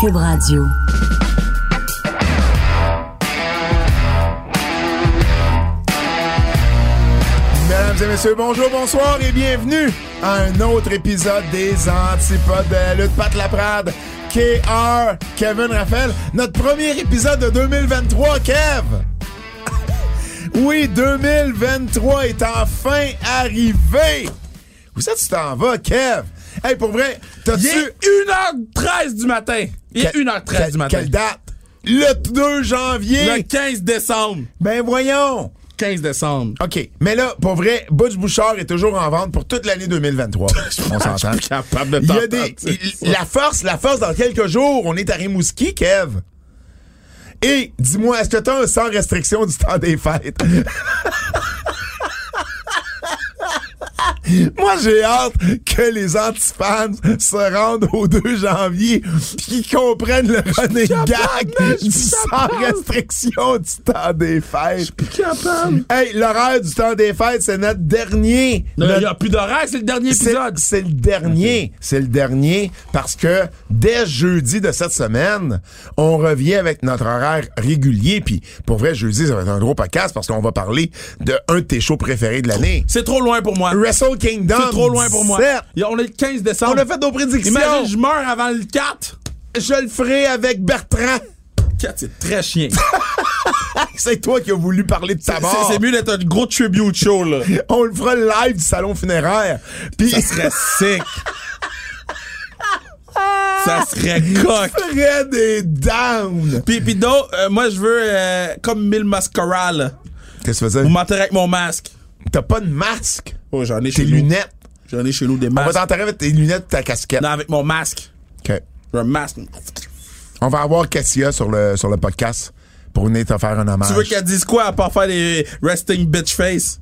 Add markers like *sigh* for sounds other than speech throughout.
Cube Radio. Mesdames et messieurs, bonjour, bonsoir et bienvenue à un autre épisode des Antipodes de lutte Pat Laprade. KR, Kevin Raphaël, notre premier épisode de 2023, Kev! *laughs* oui, 2023 est enfin arrivé! Où ça tu t'en vas, Kev? Hey, pour vrai, Il t'as-tu... est 1h13 du matin. Il est Quelle- 1h13 quelle- du matin. Quelle date? Le 2 janvier! Le 15 décembre. Ben voyons! 15 décembre. OK. Mais là, pour vrai, Butch Bouchard est toujours en vente pour toute l'année 2023. *laughs* On s'entend. Je suis capable de Il y a des, il- la force, la force dans quelques jours, on est à Rimouski, Kev. Et dis-moi, est-ce que t'as un sans restriction du temps des fêtes? *laughs* Moi, j'ai hâte que les antifans se rendent au 2 janvier pis qu'ils comprennent le running gag du sans restriction du temps des fêtes. capable. Hey, l'horaire du temps des fêtes, c'est notre dernier. Il Notre- n'y a plus d'horaire, c'est le dernier c'est épisode. c'est le dernier. C'est le dernier parce que dès jeudi de cette semaine, on revient avec notre horaire régulier. Puis pour vrai, jeudi, ça va être un gros podcast parce qu'on va parler de un de tes shows préférés de l'année. C'est trop loin pour moi. Wrestle Kingdom. C'est trop loin pour moi. 17. Il y a- On est le 15 décembre. On a fait nos prédictions. Imagine, je meurs avant le 4. Je le ferai avec Bertrand. 4, c'est très chien. *laughs* C'est toi qui as voulu parler de ta mort. c'est mieux d'être un gros tribute show, là. *laughs* On le fera live du salon funéraire. Puis Ça serait sick. *laughs* Ça serait coq. ferait des downs. Puis, puis d'autres, euh, moi, je veux, euh, comme Mille Mascara, là. Qu'est-ce que tu Vous faisais? m'enterrez avec mon masque. T'as pas de masque? Oh, j'en ai Tes chez nous. lunettes. J'en ai chez nous des On va masques. t'enterrer avec tes lunettes et ta casquette. Non, avec mon masque. OK. J'ai un masque. On va avoir Cassia sur le, sur le podcast pour venir te faire un hommage. Tu veux qu'elle dise quoi à part faire des resting bitch face?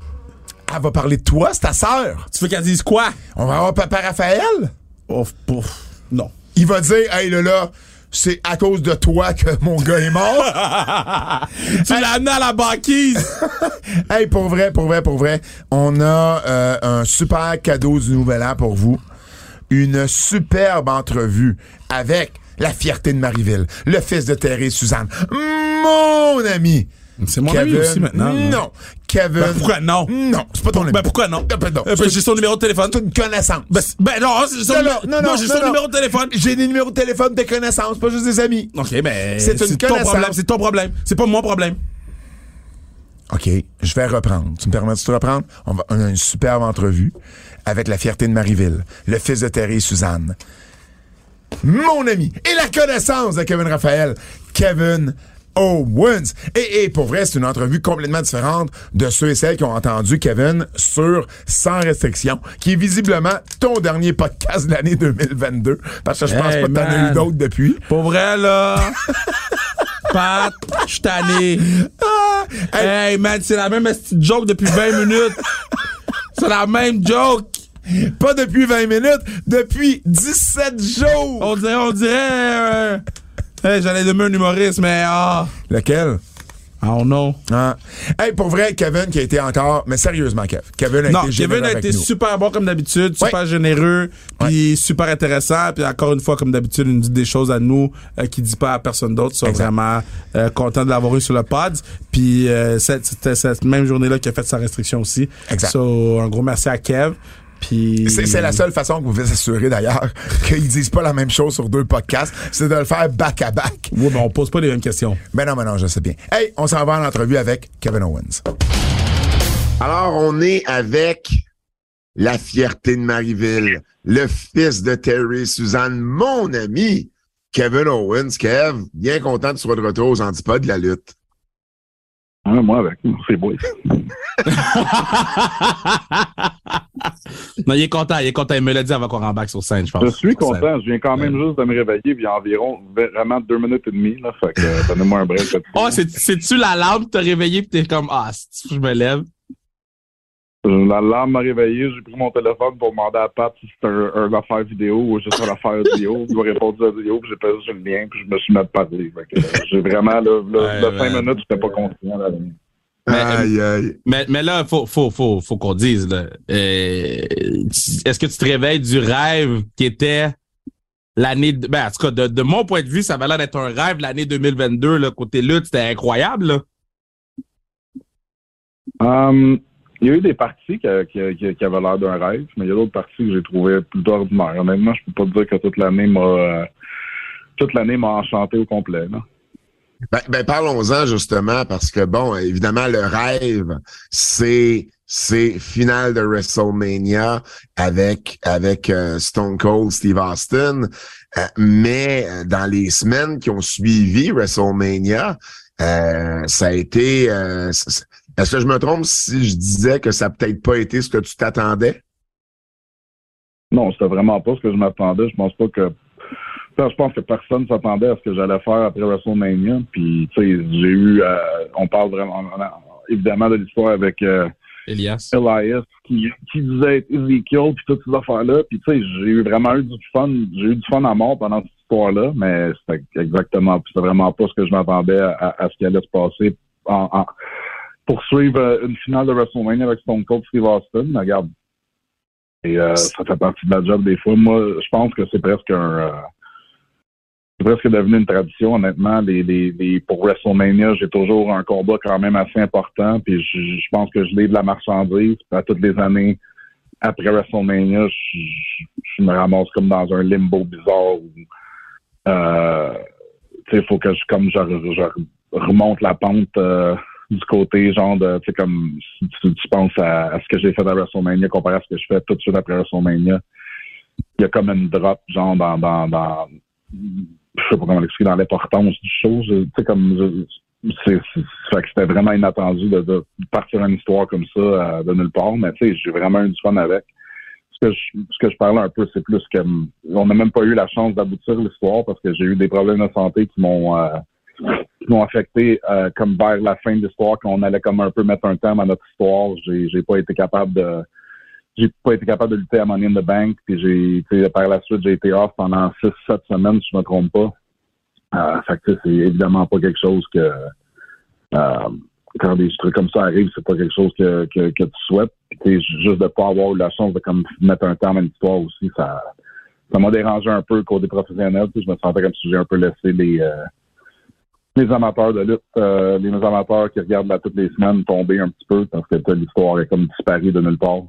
Elle va parler de toi, c'est ta sœur. Tu veux qu'elle dise quoi? On va avoir Papa Raphaël? Oh, pouf. Non. Il va dire, hey là là, c'est à cause de toi que mon gars est mort. *laughs* Tu l'as amené à la banquise! *laughs* hey, pour vrai, pour vrai, pour vrai, on a euh, un super cadeau du Nouvel An pour vous. Une superbe entrevue avec la fierté de Marieville, le fils de Thérèse Suzanne, mon ami. C'est mon Kevin, ami aussi maintenant. Non. Kevin. Ben, pourquoi non? Non, c'est pas ton ami. Ben pourquoi non? Ben, non. Ben, j'ai son numéro de téléphone. C'est une connaissance. Ben, ben non, c'est son Non, non, non, j'ai son non. numéro de téléphone. J'ai des numéros de téléphone de connaissances, pas juste des amis. Ok, ben. C'est une ton problème. C'est ton problème. C'est pas mon problème. OK, je vais reprendre. Tu me permets de te reprendre? On, va, on a une superbe entrevue avec la fierté de Marieville, le fils de Thérèse et Suzanne. Mon ami et la connaissance de Kevin Raphaël, Kevin Owens. Et, et pour vrai, c'est une entrevue complètement différente de ceux et celles qui ont entendu Kevin sur Sans restriction, qui est visiblement ton dernier podcast de l'année 2022, parce que je pense Hey, pas que t'en as eu d'autres depuis. Pour vrai, là. *laughs* Pat, je suis tanné. Ah, hey, Hey, man, c'est la même joke depuis 20 minutes. C'est la même joke. pas depuis 20 minutes, depuis 17 jours! On dirait, on dirait. euh, hey, J'allais nommer un humoriste, mais ah. Lequel? I don't know. Ah. Hey, pour vrai, Kevin qui a été encore, mais sérieusement, Kev. Kevin a Non, été Kevin a été nous. super bon comme d'habitude, super généreux, puis super intéressant, puis encore une fois comme d'habitude, il nous dit des choses à nous euh, qu'il dit pas à personne d'autre. Ils sont Exact. vraiment euh, contents de l'avoir eu sur le pod. Puis euh, c'était cette même journée-là qu'il a fait sa restriction aussi. Exact. So, un gros merci à Kev. Puis C'est la seule façon que vous pouvez s'assurer d'ailleurs *laughs* qu'ils disent pas la même chose sur deux podcasts, c'est de le faire back à back. Ouais, ben, on pose pas les mêmes questions. Ben non, ben non, je sais bien. Hey, on s'en va en entrevue avec Kevin Owens. Alors, on est avec la fierté de Marieville, le fils de Terry Suzanne, mon ami, Kevin Owens. Kev, bien content tu sois de retour aux antipodes de la lutte. Moi avec, c'est beau. *laughs* non, il est content, il est content. Il me l'a dit avant qu'on rembarque sur scène, je pense. Je suis content. Je viens quand même juste de me réveiller, puis il y a environ vraiment deux minutes et demie. Là, fait que euh, donnez-moi un break. Oh, *laughs* c'est- c'est-tu la lampe qui t'a réveillé pis t'es comme, ah, si je me lève? La lampe m'a réveillé, j'ai pris mon téléphone pour demander à Pat si c'était un, un affaire vidéo ou juste une affaire vidéo. Il m'a répondu à la vidéo, puis j'ai pas juste le lien, puis je me suis mis à parler. Euh, j'ai vraiment, Ouais, là, ouais. cinq minutes, j'étais pas conscient. Là, Mais- aïe, aïe. Mais, mais là, faut, faut, faut, faut qu'on dise, là. euh, est-ce que tu te réveilles du rêve qui était l'année, ben, en tout cas, de, de, mon point de vue, ça avait l'air d'être un rêve l'année 2022, là, côté lutte, c'était incroyable, là. Um, il y a eu des parties qui, avaient l'air d'un rêve, mais il y a d'autres parties que j'ai trouvées plutôt ordinaires. Honnêtement, je peux pas dire que toute l'année m'a euh, toute l'année m'a enchanté au complet. Là. Ben, ben parlons-en justement parce que bon, évidemment, le rêve, c'est c'est finale de WrestleMania avec avec euh, Stone Cold Steve Austin, euh, mais dans les semaines qui ont suivi WrestleMania, ça a été est-ce que je me trompe si je disais que ça n'a peut-être pas été ce que tu t'attendais? Non, c'était vraiment pas ce que je m'attendais. Je pense pas que. Je pense que personne s'attendait à ce que j'allais faire après WrestleMania. Puis, tu sais, j'ai eu. Euh, on parle vraiment, évidemment, de l'histoire avec euh, Elias. Elias qui, qui disait être Ezekiel, puis toutes ces affaires-là. Puis, tu sais, j'ai eu vraiment eu du fun. J'ai eu du fun à mort pendant cette histoire-là, mais c'était exactement. C'était vraiment pas ce que je m'attendais à, à, ce qui allait se passer en, en poursuivre euh, une finale de WrestleMania avec Stone Cold Steve Austin. Regarde. Et euh, ça fait partie de la job des fois. Moi, je pense que c'est presque un. Euh, c'est presque devenu une tradition, honnêtement. Les, les, les, pour WrestleMania, j'ai toujours un combat quand même assez important. Puis je, je pense que je de la marchandise. à toutes les années après WrestleMania, je, me ramasse comme dans un limbo bizarre où euh, il faut que je comme je, je remonte la pente euh, du côté genre de, tu sais, comme tu, tu penses à, à, ce que j'ai fait à WrestleMania comparé à ce que je fais tout de suite après WrestleMania, il y a comme une drop, genre, dans, dans, dans je sais pas comment l'expliquer, dans l'importance du chose. Tu sais, comme, c'est, c'était vraiment inattendu de, de, partir une histoire comme ça euh, de nulle part, mais tu sais, j'ai vraiment eu du fun avec. Ce que, je, ce que je parlais un peu, c'est plus que on n'a même pas eu la chance d'aboutir l'histoire parce que j'ai eu des problèmes de santé qui m'ont euh, qui m'ont affecté euh, comme vers la fin de l'histoire, qu'on allait comme un peu mettre un terme à notre histoire. J'ai, j'ai pas été capable de j'ai pas été capable de lutter à Money in the Bank. Puis j'ai par la suite j'ai été off pendant six, sept semaines, si je me trompe pas. Euh, fait que c'est évidemment pas quelque chose que euh, quand des trucs comme ça arrivent, c'est pas quelque chose que, que, tu souhaites. Puis juste de pas avoir eu la chance de comme mettre un terme à l'histoire aussi, ça ça m'a dérangé un peu côté professionnel. je me sentais comme si j'ai un peu laissé les les amateurs de lutte, euh, les amateurs qui regardent là toutes les semaines tomber un petit peu parce que l'histoire est comme disparue de nulle part.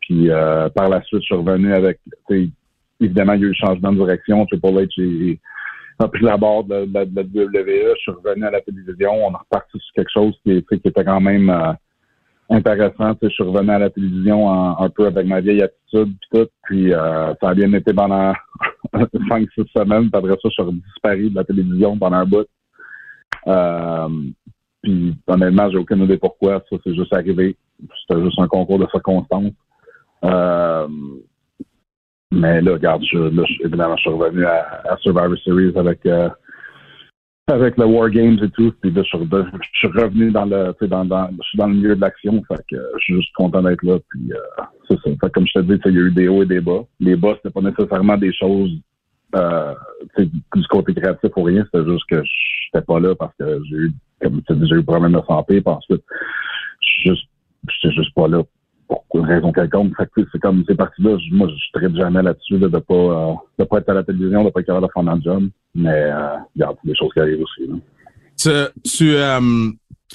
Puis euh, par la suite, je suis revenu avec évidemment, il y a eu le changement de direction. Triple H a pris la barre de, de, de, la WWE. Je suis revenu à la télévision. On a reparti sur quelque chose qui, était quand même euh, intéressant. Je suis revenu à la télévision un peu avec ma vieille attitude puis tout. Puis euh, ça a bien été pendant *laughs* cinq, six semaines. Puis après ça, je suis disparu de la télévision pendant un bout. Euh, puis honnêtement, j'ai aucune idée pourquoi. Ça, c'est juste arrivé. C'était juste un concours de circonstances. Euh, mais là, regarde, je, évidemment, je suis revenu à, Survivor Series avec euh, avec le War Games et tout. Puis là, je suis, revenu dans le, dans, je suis dans le milieu de l'action. Fait que je suis juste content d'être là. Puis c'est ça. Fait comme je te dis, il y a eu des hauts et des bas. Les bas, c'était pas nécessairement des choses euh, du côté créatif ou rien, c'était juste que j'étais pas là parce que j'ai eu, comme tu dis, j'ai eu problème de santé, puis ensuite, juste, j'étais juste pas là pour une raison quelconque. Fait que c'est comme ces parties-là, moi, je traite jamais là-dessus, de pas, euh, de pas être à la télévision, de pas être capable de faire un job. Mais, euh, regarde, des choses qui arrivent aussi, là. Tu, tu euh,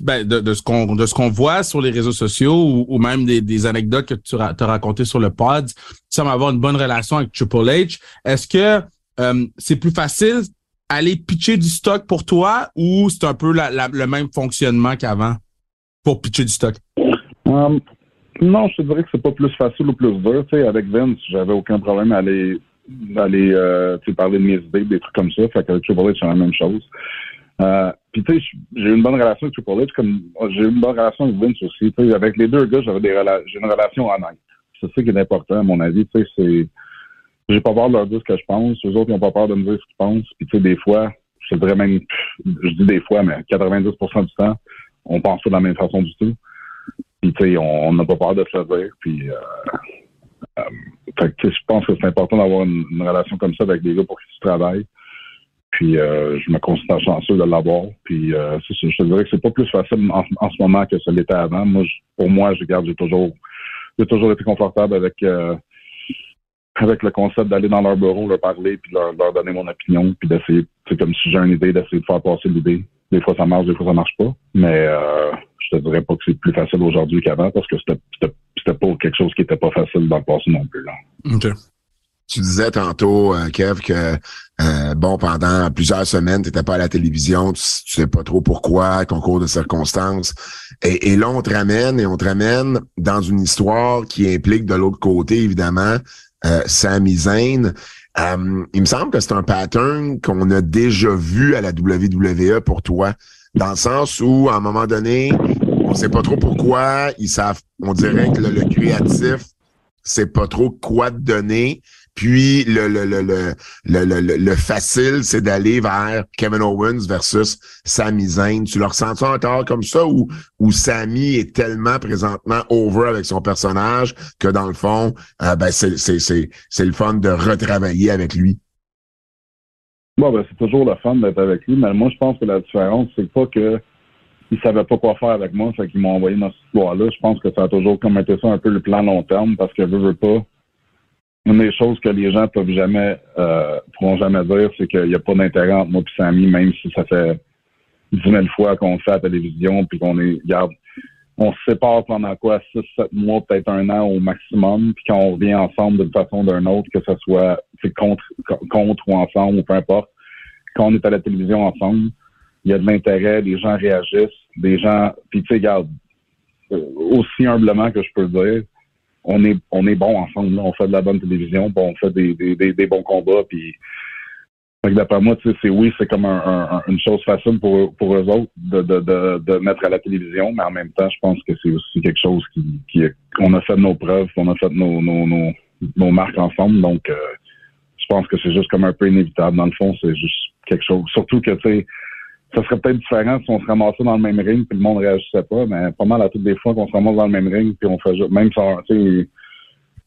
ben, de, de, ce qu'on de ce qu'on voit sur les réseaux sociaux ou, ou même des, des, anecdotes que tu as racontées sur le pod, tu sembles avoir une bonne relation avec Triple H. Est-ce que euh, c'est plus facile aller pitcher du stock pour toi ou c'est un peu la, la, le même fonctionnement qu'avant pour pitcher du stock? Um, non, je te dirais que c'est pas plus facile ou plus dur. Avec Vince, j'avais aucun problème à aller, euh, parler de mes idées, des trucs comme ça. Fait qu'avec Triple H, c'est la même chose. Euh, puis tu sais, j'ai une bonne relation avec Triple H, comme j'ai une bonne relation avec Vince aussi. Avec les deux gars, j'avais des j'ai une relation honnête. C'est ça qui est important, à mon avis. C'est j'ai pas peur de leur dire ce que je pense. Les autres, ils n'ont pas peur de me dire ce qu'ils pensent. Puis, tu sais, des fois, je dirais même, je dis des fois, mais 90% du temps, on pense pas de la même façon du tout. Puis, tu sais, on n'a pas peur de se le dire. Puis, euh, euh, fait que, je pense que c'est important d'avoir une, relation comme ça avec des gars pour qui tu travailles. Puis, euh, je me considère chanceux de l'avoir. Puis, euh, je te dirais que c'est pas plus facile en, ce moment que ça l'était avant. Moi, pour moi, je garde, j'ai toujours, j'ai toujours été confortable avec, euh, avec le concept d'aller dans leur bureau, leur parler, puis leur, leur donner mon opinion, puis d'essayer, c'est comme si j'ai une idée, d'essayer de faire passer l'idée. Des fois ça marche, des fois ça marche pas. Mais euh, je te dirais pas que c'est plus facile aujourd'hui qu'avant parce que c'était, pas quelque chose qui était pas facile dans le passé non plus. Là. OK. Tu disais tantôt, euh, Kev, que euh, bon, pendant plusieurs semaines, tu n'étais pas à la télévision, tu, tu sais pas trop pourquoi, concours de circonstances. Et, et là, on te ramène et on te ramène dans une histoire qui implique de l'autre côté, évidemment, euh. Euh, il me semble que c'est un pattern qu'on a déjà vu à la WWE pour toi, dans le sens où, à un moment donné, on sait pas trop pourquoi, ils savent, on dirait que le, le créatif sait pas trop quoi te donner. Puis le, le, le, le, le, le, le facile, c'est d'aller vers Kevin Owens versus Sami Zayn. Tu le ressens encore comme ça ou, ou Sami est tellement présentement over avec son personnage que dans le fond, euh, ben c'est, c'est, c'est, c'est le fun de retravailler avec lui? Bon, ben, c'est toujours le fun d'être avec lui, mais moi, je pense que la différence, c'est pas que ils savaient pas quoi faire avec moi, fait qu'ils m'ont envoyé dans cette histoire-là. Je pense que ça a toujours comme été ça un peu le plan long terme, parce que veux, veux pas. Une des choses que les gens peuvent jamais, euh, pourront jamais dire, c'est qu'il n'y a pas d'intérêt entre moi et Samy, même si ça fait dix mille fois qu'on le fait à la télévision, puis qu'on est, regarde, on se sépare pendant quoi, six, sept mois, peut-être un an au maximum, puis qu'on revient ensemble d'une façon ou d'une autre, que ce soit contre, contre ou ensemble, ou peu importe. Quand on est à la télévision ensemble, il y a de l'intérêt, les gens réagissent, des gens, puis tu sais, regarde, euh, aussi humblement que je peux le dire, on est on bon ensemble, là. on fait de la bonne télévision, puis on fait des, des, des, bons combats, puis d'après moi, c'est oui, c'est comme un, un- une chose facile pour, pour eux autres de, mettre à la télévision, mais en même temps, je pense que c'est aussi quelque chose qui, qui on a fait nos preuves, on a fait nos, nos, nos, nos marques ensemble, donc euh, je pense que c'est juste comme un peu inévitable. Dans le fond, c'est juste quelque chose. Surtout que, tu ça serait peut-être différent si on se ramassait dans le même ring puis le monde réagissait pas, mais pas mal à toutes les fois qu'on se ramasse dans le même ring puis on fait même sans,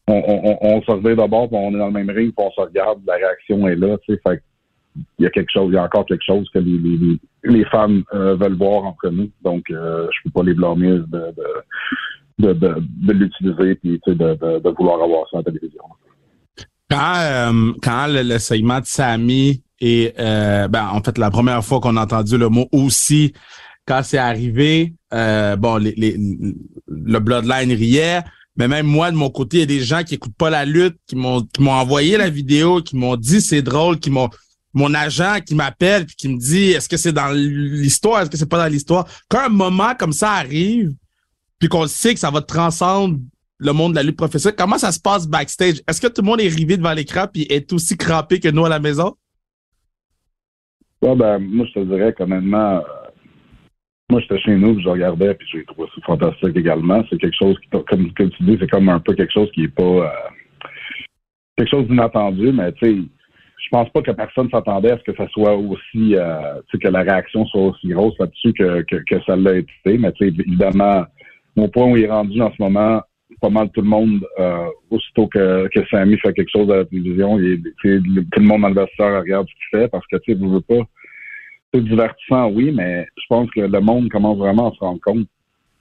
on, on, on, se revient d'abord puis on est dans le même ring puis on se regarde, la réaction est là, tu sais, fait il y a quelque chose, il y a encore quelque chose que les, les, les, fans euh, veulent voir entre nous, donc euh, je peux pas les blâmer de, de, de, de, l'utiliser puis tu sais, de, de, de vouloir avoir ça à la télévision. Quand, euh, quand le, le segment de Samy et euh, ben, en fait la première fois qu'on a entendu le mot aussi, quand c'est arrivé, euh, bon, les, les, le Bloodline riait, mais même moi de mon côté, il y a des gens qui écoutent pas la lutte, qui m'ont qui m'ont envoyé la vidéo, qui m'ont dit c'est drôle, qui m'ont mon agent qui m'appelle puis qui me dit est-ce que c'est dans l'histoire, est-ce que c'est pas dans l'histoire? Quand un moment comme ça arrive, puis qu'on sait que ça va transcendre le monde de la lutte professionnelle, comment ça se passe backstage? Est-ce que tout le monde est rivé devant l'écran puis est aussi crampé que nous à la maison? Ouais, ben, moi, je te dirais qu'honnêtement, euh, moi, j'étais chez nous, puis je regardais, puis j'ai trouvé ça fantastique également. C'est quelque chose qui, comme, comme tu dis, c'est comme un peu quelque chose qui est pas euh, quelque chose d'inattendu, mais tu sais, je pense pas que personne s'attendait à ce que ça soit aussi, euh, tu sais, que la réaction soit aussi grosse là-dessus que, que, ça l'a été. Mais tu sais, évidemment, mon point où il est rendu en ce moment, pas mal tout le monde, euh, aussitôt que, que Sammy fait quelque chose à la télévision, il tout le monde dans le vestiaire regarde ce qu'il fait parce que tu sais, vous veux pas. C'est divertissant, oui, mais je pense que le monde commence vraiment à se rendre compte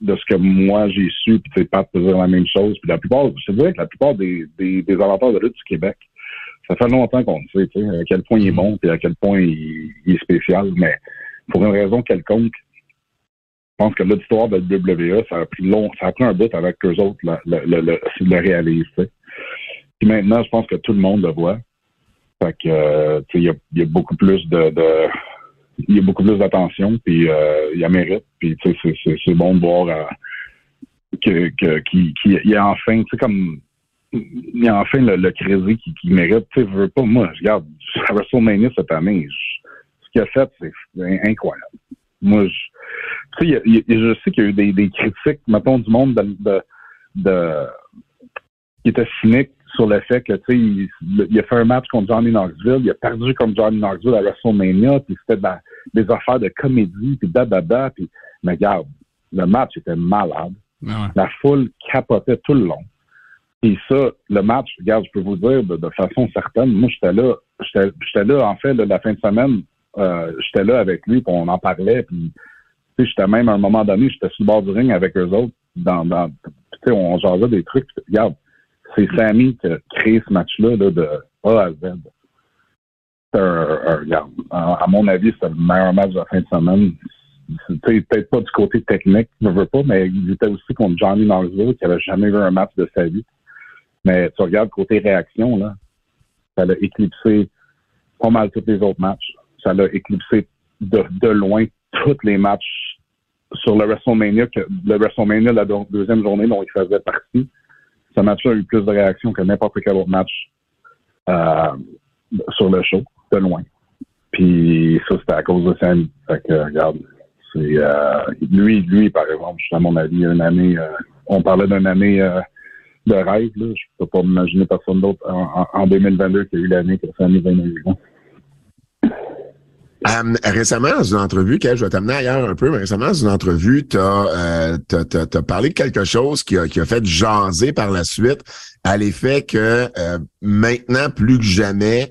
de ce que moi j'ai su, puis tu peut dire la même chose. Puis la plupart, te dirais que la plupart des, des, des amateurs de lutte du Québec, ça fait longtemps qu'on le sait, à quel point il est bon, puis à quel point il, il est spécial, mais pour une raison quelconque, je pense que l'auditoire de WWE, ça a pris long, ça a pris un bout avec qu'eux autres le, le, le, le, sais. Puis maintenant, je pense que tout le monde le voit. Fait que, euh, il y y a beaucoup plus de, de il y a beaucoup plus d'attention, puis euh, il y a mérite. Puis tu sais, c'est- c'est bon de voir euh, que que qu'il qu'il y a enfin, tu sais, comme il y a enfin le, le crédit qui, qui mérite. Tu sais, je veux pas, moi, je regarde à WrestleMania cette année, je- ce qu'il a fait, c'est c'est incroyable. Moi, je, tu sais, il y a- il y a- je sais qu'il y a eu des, des critiques, mettons, du monde de, de, de- qui étaient cyniques sur le fait que, tu sais, il, il a fait un match contre Johnny Knoxville, il a perdu comme Johnny Knoxville à WrestleMania, puis c'était des affaires de comédie, puis da puis mais regarde, le match était malade. La foule capotait tout le long. Et ça, le match, regarde, je peux vous dire de, de façon certaine, moi, j'étais là, j'étais j'étais là, en fait, là, la fin de semaine, euh, j'étais là avec lui, puis on en parlait, puis tu sais, j'étais même à un moment donné, j'étais sur le bord du ring avec eux autres, dans, dans tu sais, on jasait des trucs, regarde, c'est Sammy qui a créé ce match-là là, de A à Z. Un, un, à mon avis, c'est le meilleur match de la fin de semaine. Peut-être pas du côté technique, ne veux pas, mais il était aussi contre Johnny Knoxville, qui avait jamais vu un match de sa vie. Mais tu regardes côté réaction, là, ça l'a éclipsé pas mal tous les autres matchs. Ça l'a éclipsé de loin tous les matchs sur le WrestleMania, que, le WrestleMania, la deuxième journée dont il faisait partie. Ce match-là a eu plus de réactions que n'importe quel autre match euh, sur le show, de loin. Puis ça, c'était à cause de Sammy. Fait que, regarde, c'est euh, lui, lui, par exemple, à mon avis, une année, euh, on parlait d'une année de rêve, là. Je peux pas m'imaginer personne d'autre en, en, 2022 qui a eu l'année que Sammy Zayn a eu. Récemment, dans une entrevue, que je vais t'amener ailleurs un peu, mais récemment, dans une entrevue, tu as, euh, parlé de quelque chose qui a, qui a fait jaser par la suite à l'effet que euh, maintenant, plus que jamais,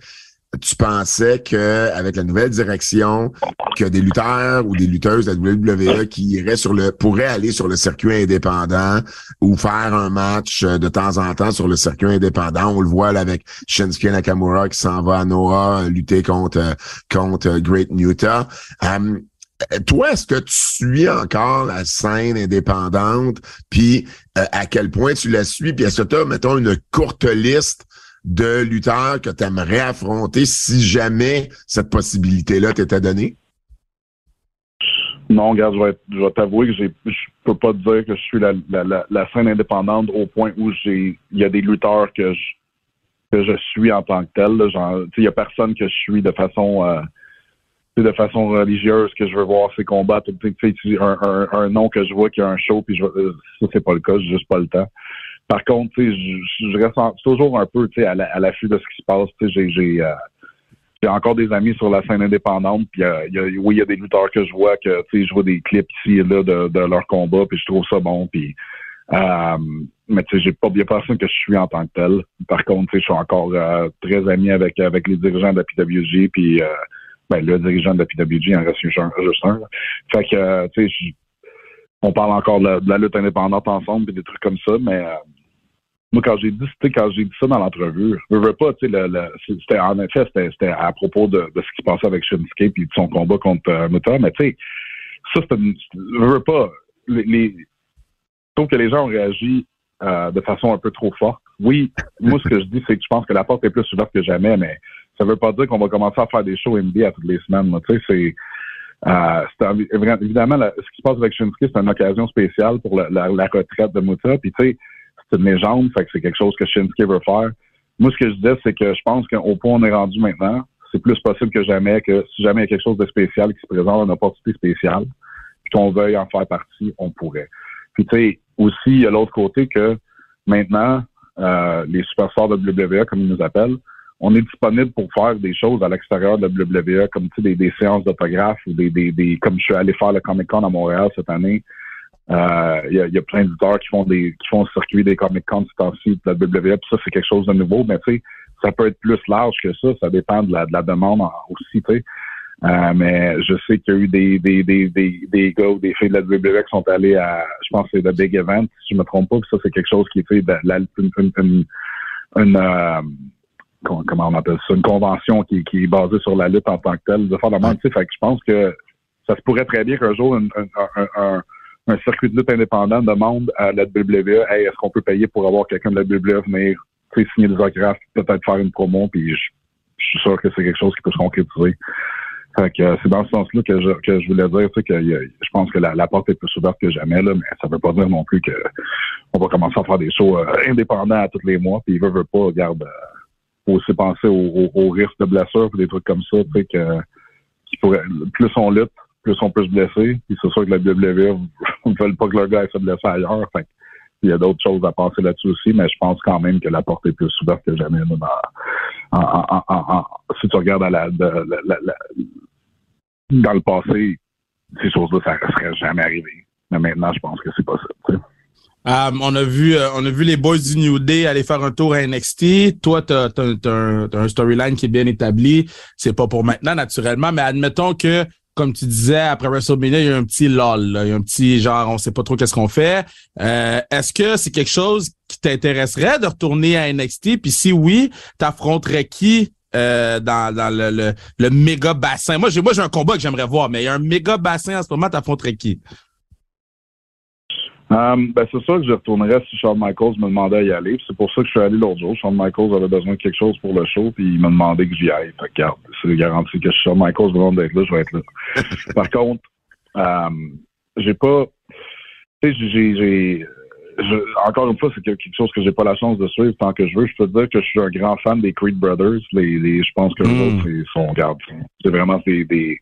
tu pensais que avec la nouvelle direction, que des lutteurs ou des lutteuses de la WWE qui iraient sur le pourraient aller sur le circuit indépendant ou faire un match euh, de temps en temps sur le circuit indépendant. On le voit là, avec Shinsuke Nakamura qui s'en va à Noah euh, lutter contre euh, contre Great Muta. toi, est-ce que tu suis encore la scène indépendante, puis à quel point tu la suis, puis est-ce que tu as, mettons, une courte liste de lutteurs que tu aimerais affronter si jamais cette possibilité-là t'était donnée? Non, regarde, je vais, t'avouer que je peux pas te dire que je suis la, la, scène indépendante au point où il y a des lutteurs que je, que je suis en tant que tel. Il y a personne que je suis de façon, euh, de façon religieuse que je veux voir ses combats. Un, un, un, nom que je vois qui a un show, puis je, ça c'est pas le cas, j'ai juste pas le temps. Par contre, je, je reste toujours un peu à l'affût de ce qui se passe. J'ai euh, j'ai encore des amis sur la scène indépendante. Puis euh, y a, oui, il y a des lutteurs que je vois que je vois des clips ici et là de, de leur combat, puis je trouve ça bon. Puis euh, mais tu sais, j'ai pas bien personne que je suis en tant que tel. Par contre, je suis encore euh, très ami avec avec les dirigeants de la PWG, puis ben, le dirigeant de la PWG en reste juste un. Fait que tu sais, on parle encore de la, lutte indépendante ensemble et des trucs comme ça, mais moi, quand j'ai dit, quand j'ai dit ça dans l'entrevue, je veux pas, tu sais, en effet, c'était, à propos de, de, ce qui se passait avec Shinsuke et de son combat contre euh, Muta, mais tu sais, ça, c'était, je veux pas, les, les, je trouve que les gens ont réagi euh, de façon un peu trop forte. Oui, moi, ce que je dis, c'est que je pense que la porte est plus ouverte que jamais, mais ça veut pas dire qu'on va commencer à faire des shows NBA toutes les semaines, tu sais, c'est, euh, évidemment, ce qui se passe avec Shinsuke, c'est une occasion spéciale pour la retraite de Muta, puis tu sais, c'est une légende, fait que c'est quelque chose que Shinsuke veut faire. Moi, ce que je disais, c'est que je pense qu'au point où on est rendu maintenant, c'est plus possible que jamais que si jamais il y a quelque chose de spécial qui se présente, une opportunité spéciale, puis qu'on veuille en faire partie, on pourrait. Puis tu sais, aussi, il y a l'autre côté que maintenant, euh, les superstars de WWE, comme ils nous appellent, on est disponible pour faire des choses à l'extérieur de WWE, comme tu sais, des, séances d'autographes ou des, des, des, comme je suis allé faire le Comic Con à Montréal cette année, euh, il y, a, plein d'éditeurs qui font des qui font circuit des Comic Con temps-ci de la WWE, ça, c'est quelque chose de nouveau, mais tu sais, ça peut être plus large que ça, ça dépend de la, de la demande aussi, tu sais. Euh, mais je sais qu'il y a eu des, des, des, des, des gars ou des filles de la WWE qui sont allés à, je pense que c'est le Big Event, si je me trompe pas, puis ça, c'est quelque chose qui fait de, une, une, une, une euh, comment on appelle ça, une convention qui, qui est basée sur la lutte en tant que telle. De faire la fait que je pense que ça se pourrait très bien qu'un jour un, un, un un circuit de lutte indépendant demande à la WWE, hey, est-ce qu'on peut payer pour avoir quelqu'un de la WWE venir signer des autographes, peut-être faire une promo, puis je, suis sûr que c'est quelque chose qui peut se concrétiser. Fait que euh, c'est dans ce sens-là que je, que je voulais dire, que je pense que la, porte est plus ouverte que jamais, là, mais ça veut pas dire non plus que on va commencer à faire des shows euh, indépendants à tous les mois, puis veut, veut pas, regarde, euh, faut aussi penser au, au, risque de blessure, des trucs comme ça, tu sais, que plus on lutte, plus on peut se blesser. Puis c'est sûr que la WWE ne *laughs* veulent pas que leur gars se blesse ailleurs. Fait il y a d'autres choses à penser là-dessus aussi, mais je pense quand même que la porte est plus ouverte que jamais. si tu regardes dans le passé, ces choses-là, ça ne serait jamais arrivé. Mais maintenant, je pense que c'est possible. Um, on a vu euh, on a vu les boys du New Day aller faire un tour à NXT. Toi, tu as, un, un storyline qui est bien établi. C'est pas pour maintenant, naturellement, mais admettons que comme tu disais, après WrestleMania, il y a un petit lol, il y a un petit genre, on sait pas trop qu'est-ce qu'on fait. Euh, est-ce que c'est quelque chose qui t'intéresserait de retourner à NXT? Puis si oui, t'affronterais qui euh, dans, dans le, le, méga bassin? Moi, j'ai moi j'ai un combat que j'aimerais voir, mais il y a un méga bassin en ce moment, t'affronterais qui? Um, ben, c'est sûr que je retournerais si Shawn Michaels me demandait à y aller. C'est pour ça que je suis allé l'autre jour. Shawn Michaels avait besoin de quelque chose pour le show, puis il m'a demandé que j'y aille. Fait que, regarde, c'est garanti que Shawn Michaels demande d'être là, je vais être là. *laughs* Par contre, um, j'ai pas... Tu sais, j'ai... encore une fois, c'est quelque chose que j'ai pas la chance de suivre tant que je veux. Je peux te dire que je suis un grand fan des Creed Brothers. Les, les je pense que les mm. autres, ils sont, regarde, c'est vraiment des, des,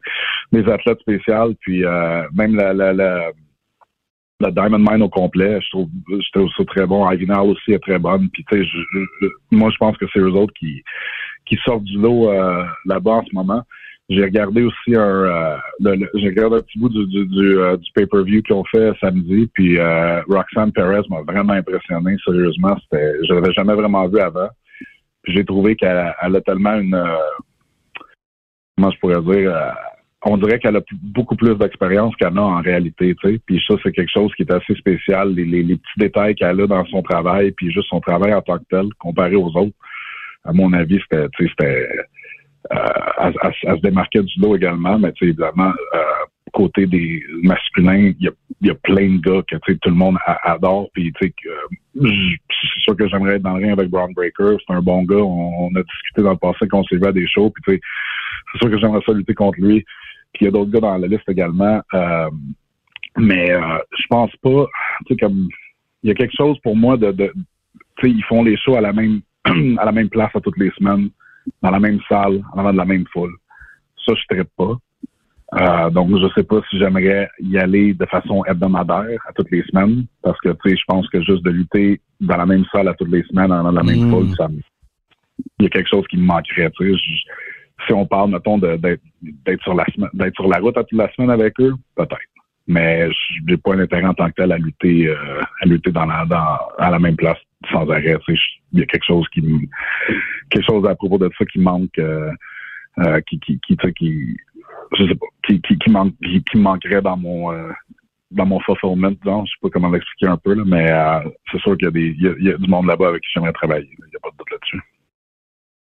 des athlètes spéciaux. Puis euh, même la, la, la la Diamond Mine au complet, je trouve, je trouve ça très bon. Ivina aussi est très bonne. Puis, tu sais, moi, je pense que c'est eux autres qui, qui sortent du lot euh, là-bas en ce moment. J'ai regardé aussi un, euh, j'ai regardé un petit bout du, du, du, euh, du pay-per-view qu'ils ont fait samedi. Puis Roxanne Perez m'a vraiment impressionné. Sérieusement, c'était, je l'avais jamais vraiment vu avant. Puis j'ai trouvé qu'elle elle a tellement une, comment je pourrais dire on dirait qu'elle a beaucoup plus d'expérience qu'elle a en réalité, tu sais. Puis ça, c'est quelque chose qui est assez spécial, les, petits détails qu'elle a dans son travail, puis juste son travail en tant que tel, comparé aux autres. À mon avis, c'était, tu sais, c'était, euh, elle, se démarquait du lot également, mais tu sais, évidemment, euh, côté des masculins, il y a, a plein de gars que tu sais, tout le monde adore. Puis tu sais, euh, c'est sûr que j'aimerais être dans le ring avec Brown Breaker. C'est un bon gars. On, a discuté dans le passé qu'on s'est vu à des shows. Puis tu sais, c'est sûr que j'aimerais ça contre lui. Puis il y a d'autres gars dans la liste également. Euh, mais euh, je pense pas, tu sais, comme il y a quelque chose pour moi de, de tu sais, ils font les shows à la même *clears throat* à la même place à toutes les semaines, dans la même salle, en avant de la même foule. Ça, je traite pas. Euh, donc, je sais pas si j'aimerais y aller de façon hebdomadaire à toutes les semaines, parce que, tu sais, je pense que juste de lutter dans la même salle à toutes les semaines, en avant de la même mm. foule, ça il y a quelque chose qui me manquerait, tu sais si on parle, mettons, d'être sur la semaine, d'être sur la route à toute la semaine avec eux, peut-être. Mais je n'ai pas un intérêt en tant que tel à lutter, euh, à lutter dans la, dans, à la même place sans arrêt. Il y a quelque chose qui quelque chose à propos de ça qui manque, euh, euh, qui, qui, qui, qui, je sais pas, qui, qui, qui, manque, qui, qui manquerait dans mon, dans mon fulfillment, disons. Je sais pas comment l'expliquer un peu, là, mais c'est sûr qu'il y a des, il y a, du monde là-bas avec qui j'aimerais travailler. Il n'y a pas de doute là-dessus.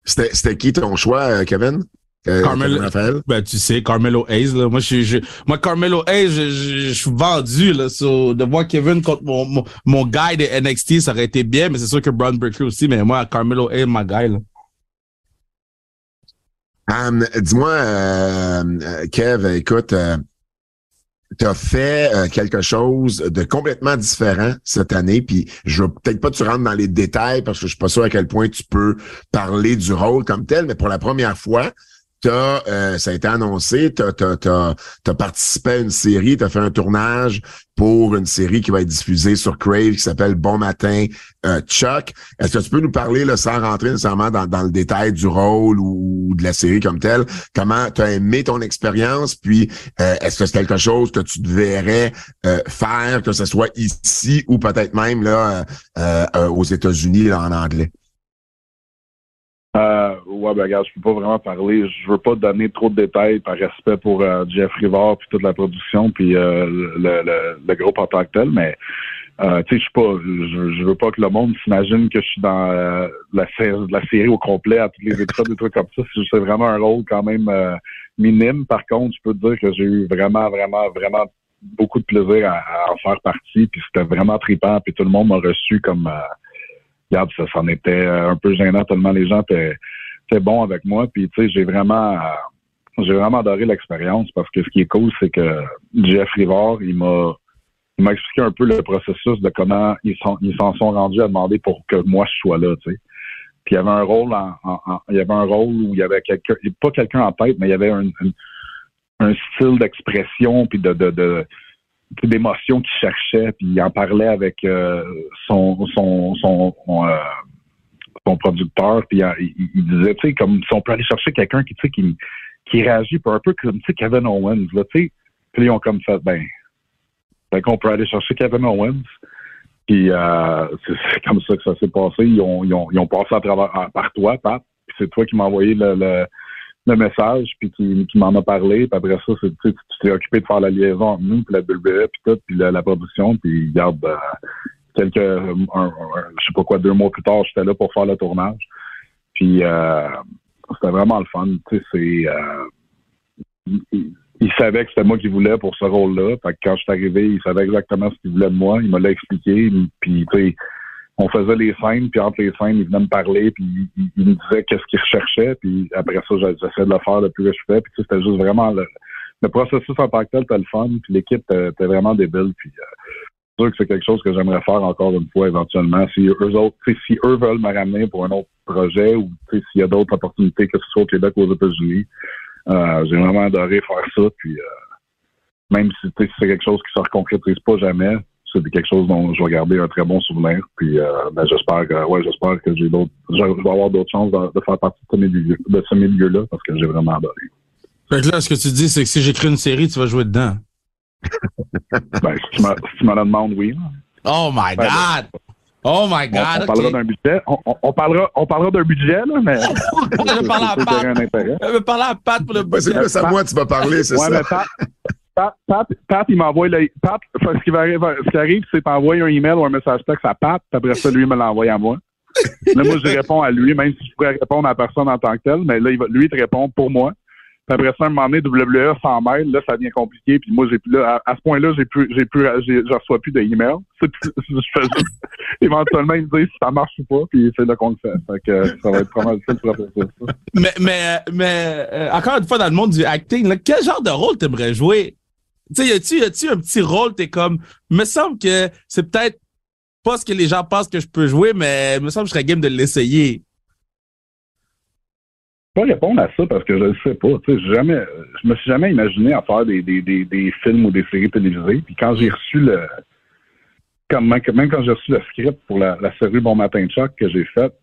C'était qui ton choix, euh, Kevin? Euh, Carmelo, ben, tu sais, Carmelo Hayes, là. Moi, je, je, moi, Carmelo Hayes, je, je, suis vendu, là. de voir Kevin contre mon, mon, mon guy de NXT, ça aurait été bien, mais c'est sûr que Brown Breaker aussi, mais moi, Carmelo Hayes, ma guy, là. Um, dis-moi, euh, Kev, écoute, tu as fait euh, quelque chose de complètement différent cette année, puis je veux peut-être pas te rendre dans les détails parce que je suis pas sûr à quel point tu peux parler du rôle comme tel, mais pour la première fois, euh, ça a été annoncé, tu as, participé à une série, tu as fait un tournage pour une série qui va être diffusée sur Crave qui s'appelle Bon Matin euh, Chuck. Est-ce que tu peux nous parler, là, sans rentrer nécessairement dans, le détail du rôle ou, de la série comme telle, comment tu as aimé ton expérience, puis euh, est-ce que c'est quelque chose que tu devrais faire, que ce soit ici ou peut-être même là aux États-Unis en anglais? Euh, ouais, ben regarde, je peux pas vraiment parler. Je veux pas donner trop de détails par respect pour euh, Jeff Rivard puis toute la production puis euh, le, le, le, groupe en tant que tel, mais euh, tu sais, je suis pas, je, veux pas que le monde s'imagine que je suis dans euh, la, la série au complet à tous les épisodes, des trucs comme ça. C'est vraiment un rôle quand même minime. Par contre, je peux te dire que j'ai eu vraiment, vraiment, vraiment beaucoup de plaisir à, en faire partie. Puis c'était vraiment trippant. Puis tout le monde m'a reçu comme regarde, ça s'en était euh, un peu gênant tellement les gens étaient, bons avec moi. Puis tu sais, j'ai vraiment j'ai vraiment adoré l'expérience parce que ce qui est cool, c'est que Jeff Rivard, il m'a il m'a expliqué un peu le processus de comment ils sont ils s'en sont rendus à demander pour que moi je sois là, tu sais. Puis il y avait un rôle en, il y avait un rôle où il y avait quelqu'un pas quelqu'un en tête, mais il y avait un, un, style d'expression puis de, de, de d'émotions qu'il cherchait, puis il en parlait avec euh, son son son, euh, son producteur, puis il, disait, tu sais, comme si on peut aller chercher quelqu'un qui, qui, qui réagit un peu comme, Kevin Owens, là, tu sais. Puis ils ont comme fait, ben, ben qu'on peut aller chercher Kevin Owens. Puis euh, c'est comme ça que ça s'est passé. Ils ont, ils ont, ils ont passé à travers par toi, Pat. Puis c'est toi qui m'as envoyé le le message, puis qui, qui m'en a parlé. Puis après ça, c'est, tu t'es occupé de faire la liaison entre nous, puis la WWE, puis tout, puis la, production, puis garde euh, quelques, un, je sais pas quoi, deux mois plus tard, j'étais là pour faire le tournage. Puis euh, c'était vraiment le fun. Tu sais, c'est euh, il, savait que c'était moi qui voulais pour ce rôle-là. Fait que quand je suis arrivé, il savait exactement ce qu'il voulait de moi. Il me l'a expliqué. Puis tu sais, on faisait les scènes, puis entre les scènes, il venait me parler, puis il, me disait qu'est-ce qu'il recherchait, puis après ça, j'essayais de le faire le plus que je fais, puis c'était juste vraiment le, processus en tant que tel, c'était le fun, puis l'équipe était vraiment débile, puis euh, sûr que c'est quelque chose que j'aimerais faire encore une fois éventuellement. Si eux autres, si eux veulent me ramener pour un autre projet ou s'il y a d'autres opportunités, que ce soit au Québec ou aux États-Unis, euh, j'ai vraiment adoré faire ça, puis euh, même si c'est quelque chose qui se reconcrétise pas jamais, c'est quelque chose dont je vais garder un très bon souvenir. Puis euh, ben, j'espère que ouais, j'espère que j'ai d'autres je vais avoir d'autres chances de, faire partie de ce milieu de ce milieu-là parce que j'ai vraiment adoré. Fait que là, ce que tu dis, c'est que si j'écris une série, tu vas jouer dedans. *laughs* ben, si tu m'en demandes, oui. Oh my ben, God! Oh my God! On, parlera d'un budget. On, parlera, on parlera d'un budget, là, mais. *laughs* je vais parler à Pat. Je vais parler à Pat pour le budget. c'est à moi tu vas parler, c'est ça? Pat, *laughs* Pat, il m'envoie le. Ce qui, va ce qui arrive, c'est t'envoyer un email ou un message texte à Pat, puis après ça, lui, il me l'envoie à moi. là, moi, je réponds à lui, même si je pourrais répondre à personne en tant que tel, mais là, il va, lui, il te répond pour moi. Puis après ça, un moment donné, WWE s'en mêle, là, ça devient compliqué. Puis moi, j'ai plus là, à, ce point-là, j'ai plus, j'ai plus, je reçois plus d'emails. *laughs* je fais juste, éventuellement, ils me disent si ça marche ou pas, puis c'est là qu'on le fait. Fait que ça va être pas mal de ça. Mais, mais, mais, euh, encore une fois, dans le monde du acting, quel genre de rôle t'aimerais jouer? Tu sais, y a-tu, un petit rôle, t'es comme, me semble que c'est peut-être pas ce que les gens pensent que je peux jouer, mais me semble que je serais game de l'essayer. Pas répondre à ça parce que je ne sais pas. Tu sais, jamais, je me suis jamais imaginé à faire des, des, des, des films ou des séries télévisées. Puis quand j'ai reçu le, comme, même quand j'ai reçu le script pour la, la série Bon Matin Choc que j'ai faite,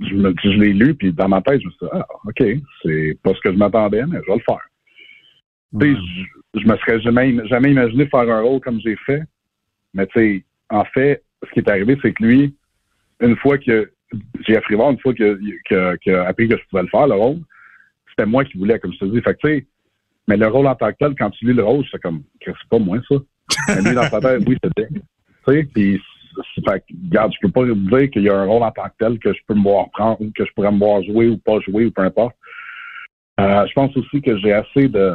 je, me, je l'ai lu, puis dans ma tête, je me suis dit, ah, OK, c'est pas ce que je m'attendais, mais je vais le faire je, me serais jamais, jamais imaginé faire un rôle comme j'ai fait. Mais tu sais, en fait, ce qui est arrivé, c'est que lui, une fois que j'ai appris une fois qu'il que, que, appris que je pouvais le faire, le rôle, c'était moi qui voulais, comme je te dis. Fait que tu sais, mais le rôle en tant que tel, quand tu lis le rôle, c'est comme, c'est pas moi ça. Mais lui, dans sa tête, oui, c'était. Tu sais, puis, fait je peux pas dire qu'il y a un rôle en tant que tel que je peux me voir prendre, que je pourrais me voir jouer ou pas jouer, ou peu importe. Euh, je pense aussi que j'ai assez de,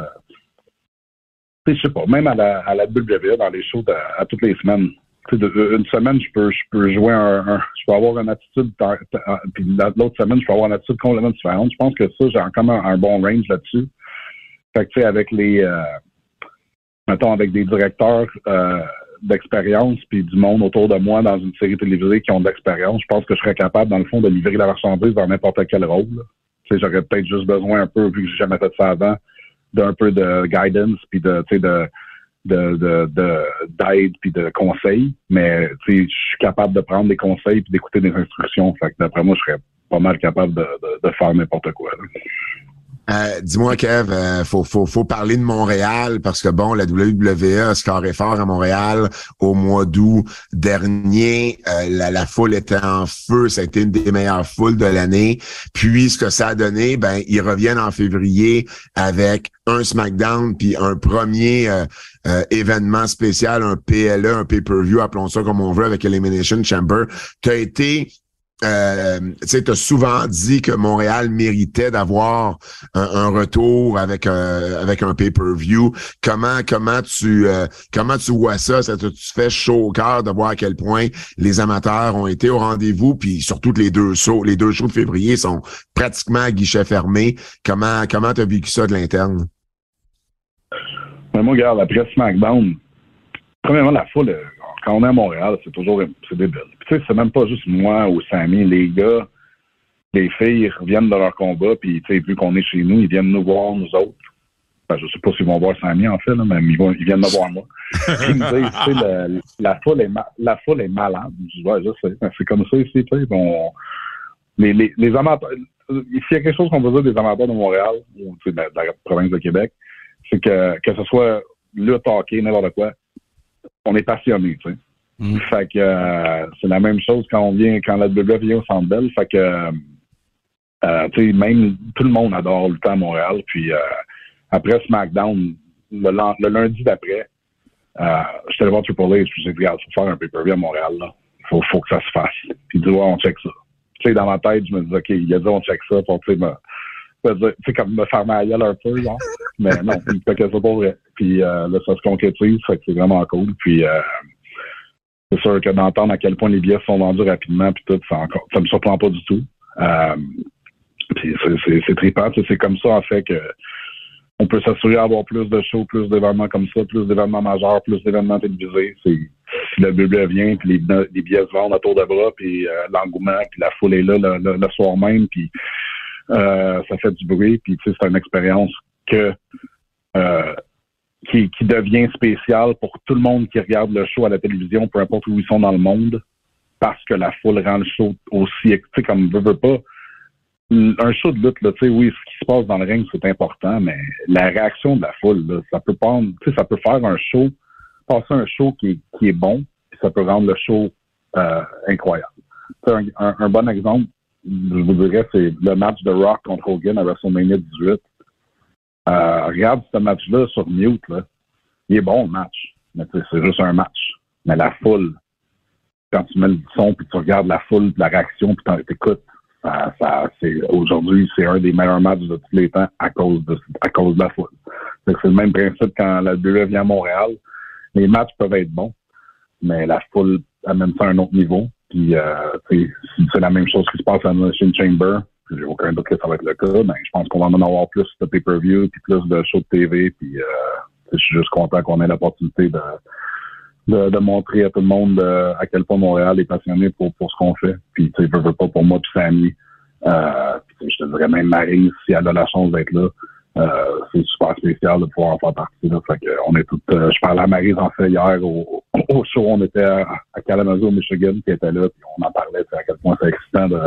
je sais pas, même à la, à la dans les shows à, toutes les semaines. une semaine, je peux, je peux jouer un, je peux avoir une attitude, puis l'autre semaine, je peux avoir une attitude complètement différente. Je pense que ça, j'ai encore un, un, bon range là-dessus. Fait que, tu sais, avec les, euh, mettons, avec des directeurs euh, d'expérience, puis du monde autour de moi dans une série télévisée qui ont de l'expérience, je pense que je serais capable, dans le fond, de livrer la marchandise dans n'importe quel rôle. Tu sais, j'aurais peut-être juste besoin un peu, vu que j'ai jamais fait ça avant, d'un peu de guidance puis de tu sais de de, d'aide puis de conseils, mais tu sais, je suis capable de prendre des conseils puis d'écouter des instructions. D'après moi, je serais pas mal capable de, de, faire n'importe quoi. Euh, dis-moi, Kev, euh, faut, faut, faut parler de Montréal parce que bon, la WWE a scoré fort à Montréal au mois d'août dernier. Euh, la, la, foule était en feu, ça a été une des meilleures foules de l'année. Puis ce que ça a donné, ben ils reviennent en février avec un SmackDown puis un premier événement spécial, un PLE, un pay-per-view, appelons ça comme on veut, avec Elimination Chamber. Tu as été euh, tu as souvent dit que Montréal méritait d'avoir un, retour avec un, avec un pay-per-view. Comment comment tu euh, comment tu vois ça? Ça te fait chaud au cœur de voir à quel point les amateurs ont été au rendez-vous, puis surtout les deux shows, les deux shows de février sont pratiquement à guichet fermé. Comment comment t'as vécu ça de l'interne? Mais moi, regarde, après SmackDown, premièrement la foule quand on est à Montréal, c'est toujours c'est débile. Tu sais, c'est même pas juste moi ou Samy, les gars, les filles reviennent de leur combat, puis tu sais, vu qu'on est chez nous, ils viennent nous voir nous autres. Ben, je sais pas s'ils vont voir Samy en fait, mais ils, vont, ils viennent me voir moi. ils me disent, la, foule est la foule est malade. Je dis, ouais, c'est comme ça ici, tu sais. Les, amateurs, s'il y a quelque chose qu'on peut dire des amateurs de Montréal, ou de, de la province de Québec, c'est que que ce soit le hockey, n'importe quoi, on est passionné, tu sais. Mm. Fait que euh, c'est la même chose quand on vient, quand la WWE vient au Centre Bell. Fait que Euh, tu sais, même tout le monde adore le temps à Montréal. Puis euh, après SmackDown, le, le lundi d'après, euh, j'étais allé voir Triple H. J'ai dit, regarde, faut faire un pay-per-view à Montréal. Là. Faut, faut que ça se fasse. Puis dit, ouais, on check ça. Tu sais, dans ma tête, je me dis, OK, il a dit, on check ça pour, tu sais, me, me sais, comme me faire ma gueule un peu, genre. Mais non, il fait que c'est pas vrai. Puis euh, là, ça se concrétise, fait que c'est vraiment cool. Puis euh, c'est sûr que d'entendre à quel point les billets sont vendus rapidement, puis tout, ça, encore, me surprend pas du tout. Euh, c'est- trippant. C'est comme ça, en fait, que on peut s'assurer d'avoir plus de shows, plus d'événements comme ça, plus d'événements majeurs, plus d'événements télévisés. Si le bébé vient, puis les, les billets se vendent à tour de bras, puis euh, l'engouement, puis la foule est là le, soir même, puis euh, ça fait du bruit, puis c'est une expérience que euh, qui, qui devient spéciale pour tout le monde qui regarde le show à la télévision, peu importe où ils sont dans le monde, parce que la foule rend le show aussi, tu sais, comme veut, veut pas. Un show de lutte, là, tu sais, oui, ce qui se passe dans le ring, c'est important, mais la réaction de la foule, là, ça peut prendre, tu sais, ça peut faire un show, passer un show qui, qui est bon, ça peut rendre le show euh, incroyable. Un, un- un bon exemple, je vous dirais, c'est le match de Rock contre Hogan à WrestleMania 18. Euh, regarde ce match-là sur mute, là. Il est bon, le match. Mais c'est juste un match. Mais la foule, quand tu mets le son, puis tu regardes la foule, la réaction, puis t'écoutes, ça, ça, aujourd'hui, c'est un des meilleurs matchs de tous les temps à cause de, à cause de la foule. C'est le même principe quand la BE vient à Montréal. Les matchs peuvent être bons, mais la foule amène ça à un autre niveau. Puis, euh, c'est la même chose qui se passe à Machine Chamber, j'ai aucun doute que ça va être le cas, mais je pense qu'on va en avoir plus de pay-per-view, puis plus de shows de TV, puis euh, je suis juste content qu'on ait l'opportunité de, de, de montrer à tout le monde euh, à quel point Montréal est passionné pour, pour ce qu'on fait. Puis, tu sais, veux, pas pour moi puis Samy. Euh, puis, je te dirais même Marie, si elle a la chance d'être là, euh, c'est super spécial de pouvoir en faire partie. Là. Fait que on est euh, je parlais à Marie en fait hier au, au show, on était à, à Kalamazoo, Michigan, qui était là, puis on en parlait, à quel point c'est excitant de,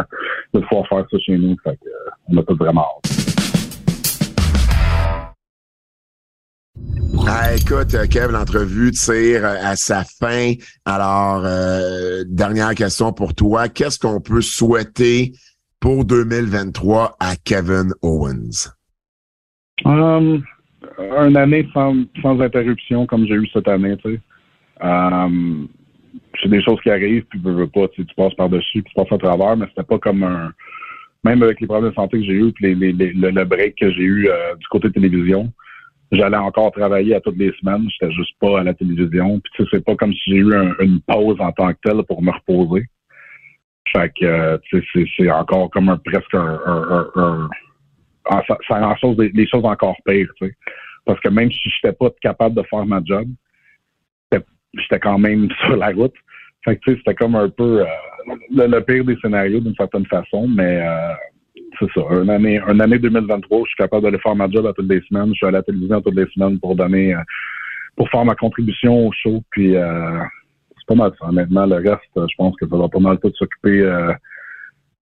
de pouvoir faire ça chez nous. Fait que, on a tout vraiment hâte. Ah, écoute, euh, Kev, l'entrevue tire euh, à sa fin. Alors, euh, dernière question pour toi. Qu'est-ce qu'on peut souhaiter pour 2023 à Kevin Owens? Um, une année sans, sans interruption comme j'ai eu cette année, tu sais. Um, c'est des choses qui arrivent, puis tu veux pas, tu sais, tu passes par-dessus, tu passes à travers, mais c'était pas comme un... Même avec les problèmes de santé que j'ai eu, puis les, le, break que j'ai eu euh, du côté télévision, j'allais encore travailler à toutes les semaines, j'étais juste pas à la télévision. Puis tu sais, c'est pas comme si j'ai eu un- une pause en tant que telle pour me reposer. Fait que, euh, tu sais, c'est, c'est encore comme un presque un... un- un- ah, ça, ça des, choses encore pires, tu sais. Parce que même si j'étais pas capable de faire ma job, j'étais- quand même *laughs* sur la route. Fait que, tu sais, c'était comme un peu euh, le, pire des scénarios d'une certaine façon, mais euh, c'est ça. Une année, une année 2023, je suis capable d'aller faire ma job à toutes les semaines. Je suis à la télévision toutes les semaines pour donner, euh, pour faire ma contribution au show. Puis c'est pas mal ça. Honnêtement, le reste, je pense que ça va pas mal tout s'occuper.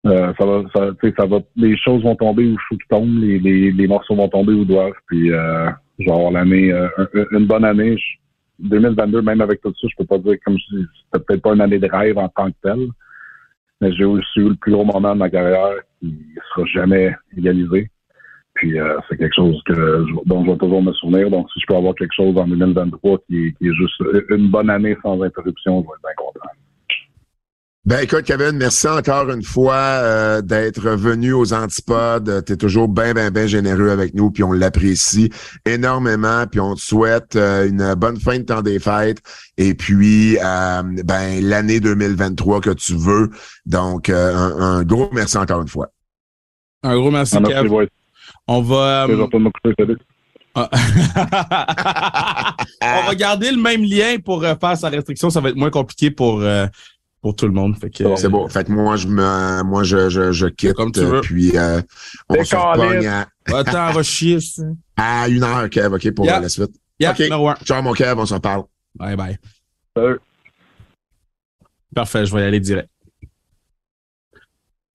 Euh, ça va, ça, tu sais, ça va, les choses vont tomber où faut qu'ils tombent, les, les, les morceaux vont tomber où doivent. Puis, euh, je avoir l'année, euh, un- une bonne année. Je- 2022, même avec tout ça, je peux pas dire comme je c'était peut-être pas une année de rêve en tant que telle, mais j'ai aussi eu le plus gros moment de ma carrière qui sera jamais égalisé. Puis euh, c'est quelque chose que je- dont je vais toujours me souvenir. Donc si je peux avoir quelque chose en 2023 qui, qui est juste une bonne année sans interruption, je vais être bien content. Ben écoute, Kevin, merci encore une fois euh, d'être venu aux Antipodes. Tu es toujours bien, bien, bien généreux avec nous, puis on l'apprécie énormément, puis on te souhaite euh, une bonne fin de temps des fêtes, et puis euh, ben l'année 2023 que tu veux. Donc, euh, un, un gros merci encore une fois. Un gros merci, Ah, merci, Kev. On va... Euh. Ah. *laughs* On va garder le même lien pour euh, faire sa restriction. Ça va être moins compliqué pour, euh, pour tout le monde. Fait que, C'est bon. Fait que moi, je me, moi, je, je, je quitte. Comme tu veux. Puis euh, on se repogne à, Attends, on va chier. ça. *laughs* à une heure, Kev, OK, pour Yeah. la suite. Yeah, Ok. numéro un. Ciao, mon Kev, on s'en parle. Bye bye. Salut. Parfait, je vais y aller direct.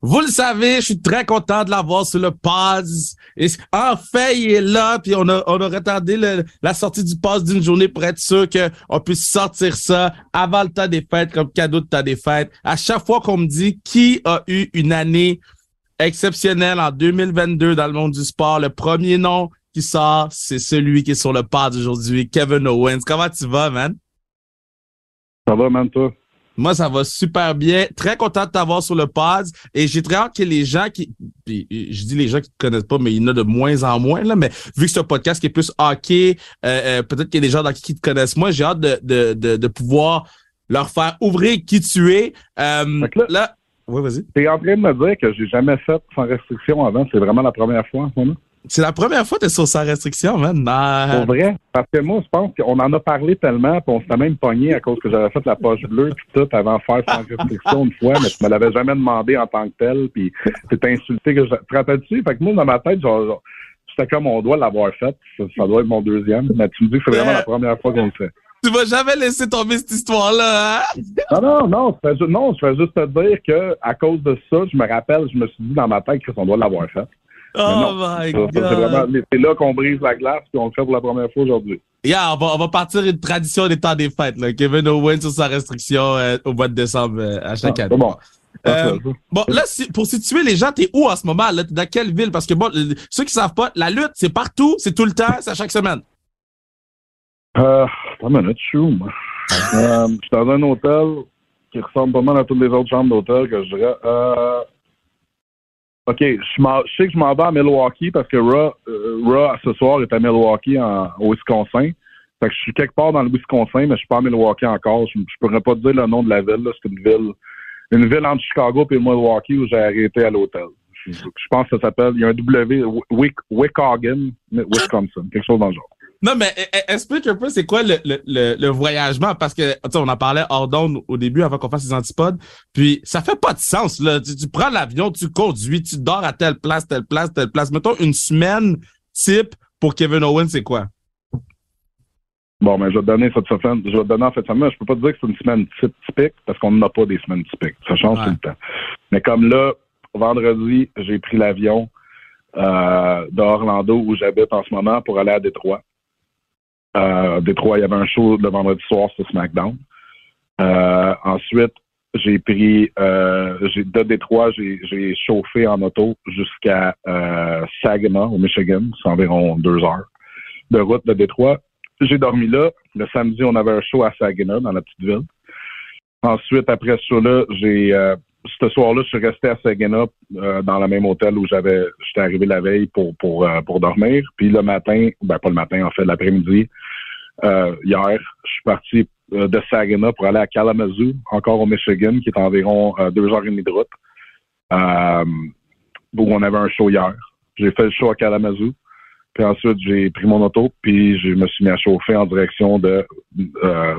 Vous le savez, je suis très content de l'avoir sur le Paz. Et enfin, il est là, puis on a, on a retardé le- la sortie du Paz d'une journée pour être sûr qu'on puisse sortir ça avant le temps des fêtes, comme cadeau de temps des fêtes. À chaque fois qu'on me dit qui a eu une année exceptionnel en 2022 dans le monde du sport. Le premier nom qui sort, c'est celui qui est sur le pod aujourd'hui, Kevin Owens. Comment tu vas, man? Ça va, man, toi? Moi, ça va super bien. Très content de t'avoir sur le pod. Et j'ai très hâte que les gens qui, je dis les gens qui te connaissent pas, mais il y en a de moins en moins, là, mais vu que c'est un podcast qui est plus hockey, euh, euh, peut-être qu'il y a des gens dans qui, te connaissent moins, j'ai hâte de, de, de, de, pouvoir leur faire ouvrir qui tu es. Euh, là, oui, vas-y. T'es en train de me dire que j'ai jamais fait sans restriction avant. C'est vraiment la première fois en ce moment? C'est la première fois que tu es sur sans restriction, man. Pour vrai? Parce que moi, je pense qu'on en a parlé tellement, puis on s'était même pogné à cause que j'avais fait la poche bleue puis tout avant de faire sans *laughs* restriction une fois, mais tu me l'avais jamais demandé en tant que tel, puis t'es insulté que je... te rappelles-tu? Fait que moi, dans ma tête, genre, c'était comme on doit l'avoir fait. Ça, doit être mon deuxième, mais tu me dis que c'est vraiment la première fois qu'on le fait. Tu vas jamais laisser tomber cette histoire-là, hein? Non, non, non, je fais, non, je fais juste te dire que à cause de ça, je me rappelle, je me suis dit dans ma tête qu'on doit l'avoir fait. Oh my God! C'est là qu'on brise la glace et on le fait pour la première fois aujourd'hui. Yeah, on va, on va partir une tradition des temps des fêtes. Là. Kevin Owens sur sa restriction euh, au mois de décembre euh, à chaque ah, année. Bon. Euh, bon, là, pour situer les gens, t'es où en ce moment? Là? T'es dans quelle ville? Parce que bon, ceux qui savent pas, la lutte, c'est partout, c'est tout le temps, c'est à chaque semaine. Euh, pas minute, je suis où, moi? euh, je suis dans un hôtel qui ressemble pas mal à toutes les autres chambres d'hôtel que je dirais. OK, je, je, sais que je m'en vais à Milwaukee parce que Raw, euh, ce soir est à Milwaukee en, au Wisconsin. Fait que je suis quelque part dans le Wisconsin, mais je suis pas à Milwaukee encore. Je, ne pourrais pas te dire le nom de la ville. C'est une ville une ville entre Chicago et Milwaukee où j'ai arrêté à l'hôtel. Je, pense que ça s'appelle, il y a un W, Wick, Wickhaugen, Wisconsin, quelque chose dans le genre. Non, mais e, e, explique un peu c'est quoi le, le, le, voyagement, parce que on en parlait hors d'onde au début avant qu'on fasse les antipodes, puis ça fait pas de sens. Là. Tu, prends l'avion, tu conduis, tu dors à telle place, telle place, telle place. Mettons une semaine type pour Kevin Owens, c'est quoi? Bon, mais je vais te donner cette semaine. Je vais te donner en fait semaine. Je peux pas te dire que c'est une semaine typique parce qu'on n'a pas des semaines typiques. Ça change tout le temps. Mais comme là, vendredi, j'ai pris l'avion euh, d'Orlando où j'habite en ce moment pour aller à Détroit. Euh, Détroit, il y avait un show le vendredi soir sur SmackDown. Euh, ensuite, j'ai pris euh, de Détroit, j'ai chauffé en auto jusqu'à euh, Saginaw, au Michigan. C'est environ deux heures de route de Détroit. J'ai dormi là. Le samedi, on avait un show à Saginaw, dans la petite ville. Ensuite, après ce show-là, j'ai ce soir-là, je suis resté à Saginaw dans le même hôtel où j'avais j'étais arrivé la veille pour pour pour dormir. Puis le matin, ben pas le matin, en fait, l'après-midi, euh, hier, je suis parti euh, de Saginaw pour aller à Kalamazoo, encore au Michigan, qui est environ euh, deux heures et demie de route, où on avait un show hier. J'ai fait le show à Kalamazoo. Puis ensuite, j'ai pris mon auto, puis je me suis mis à chauffer en direction de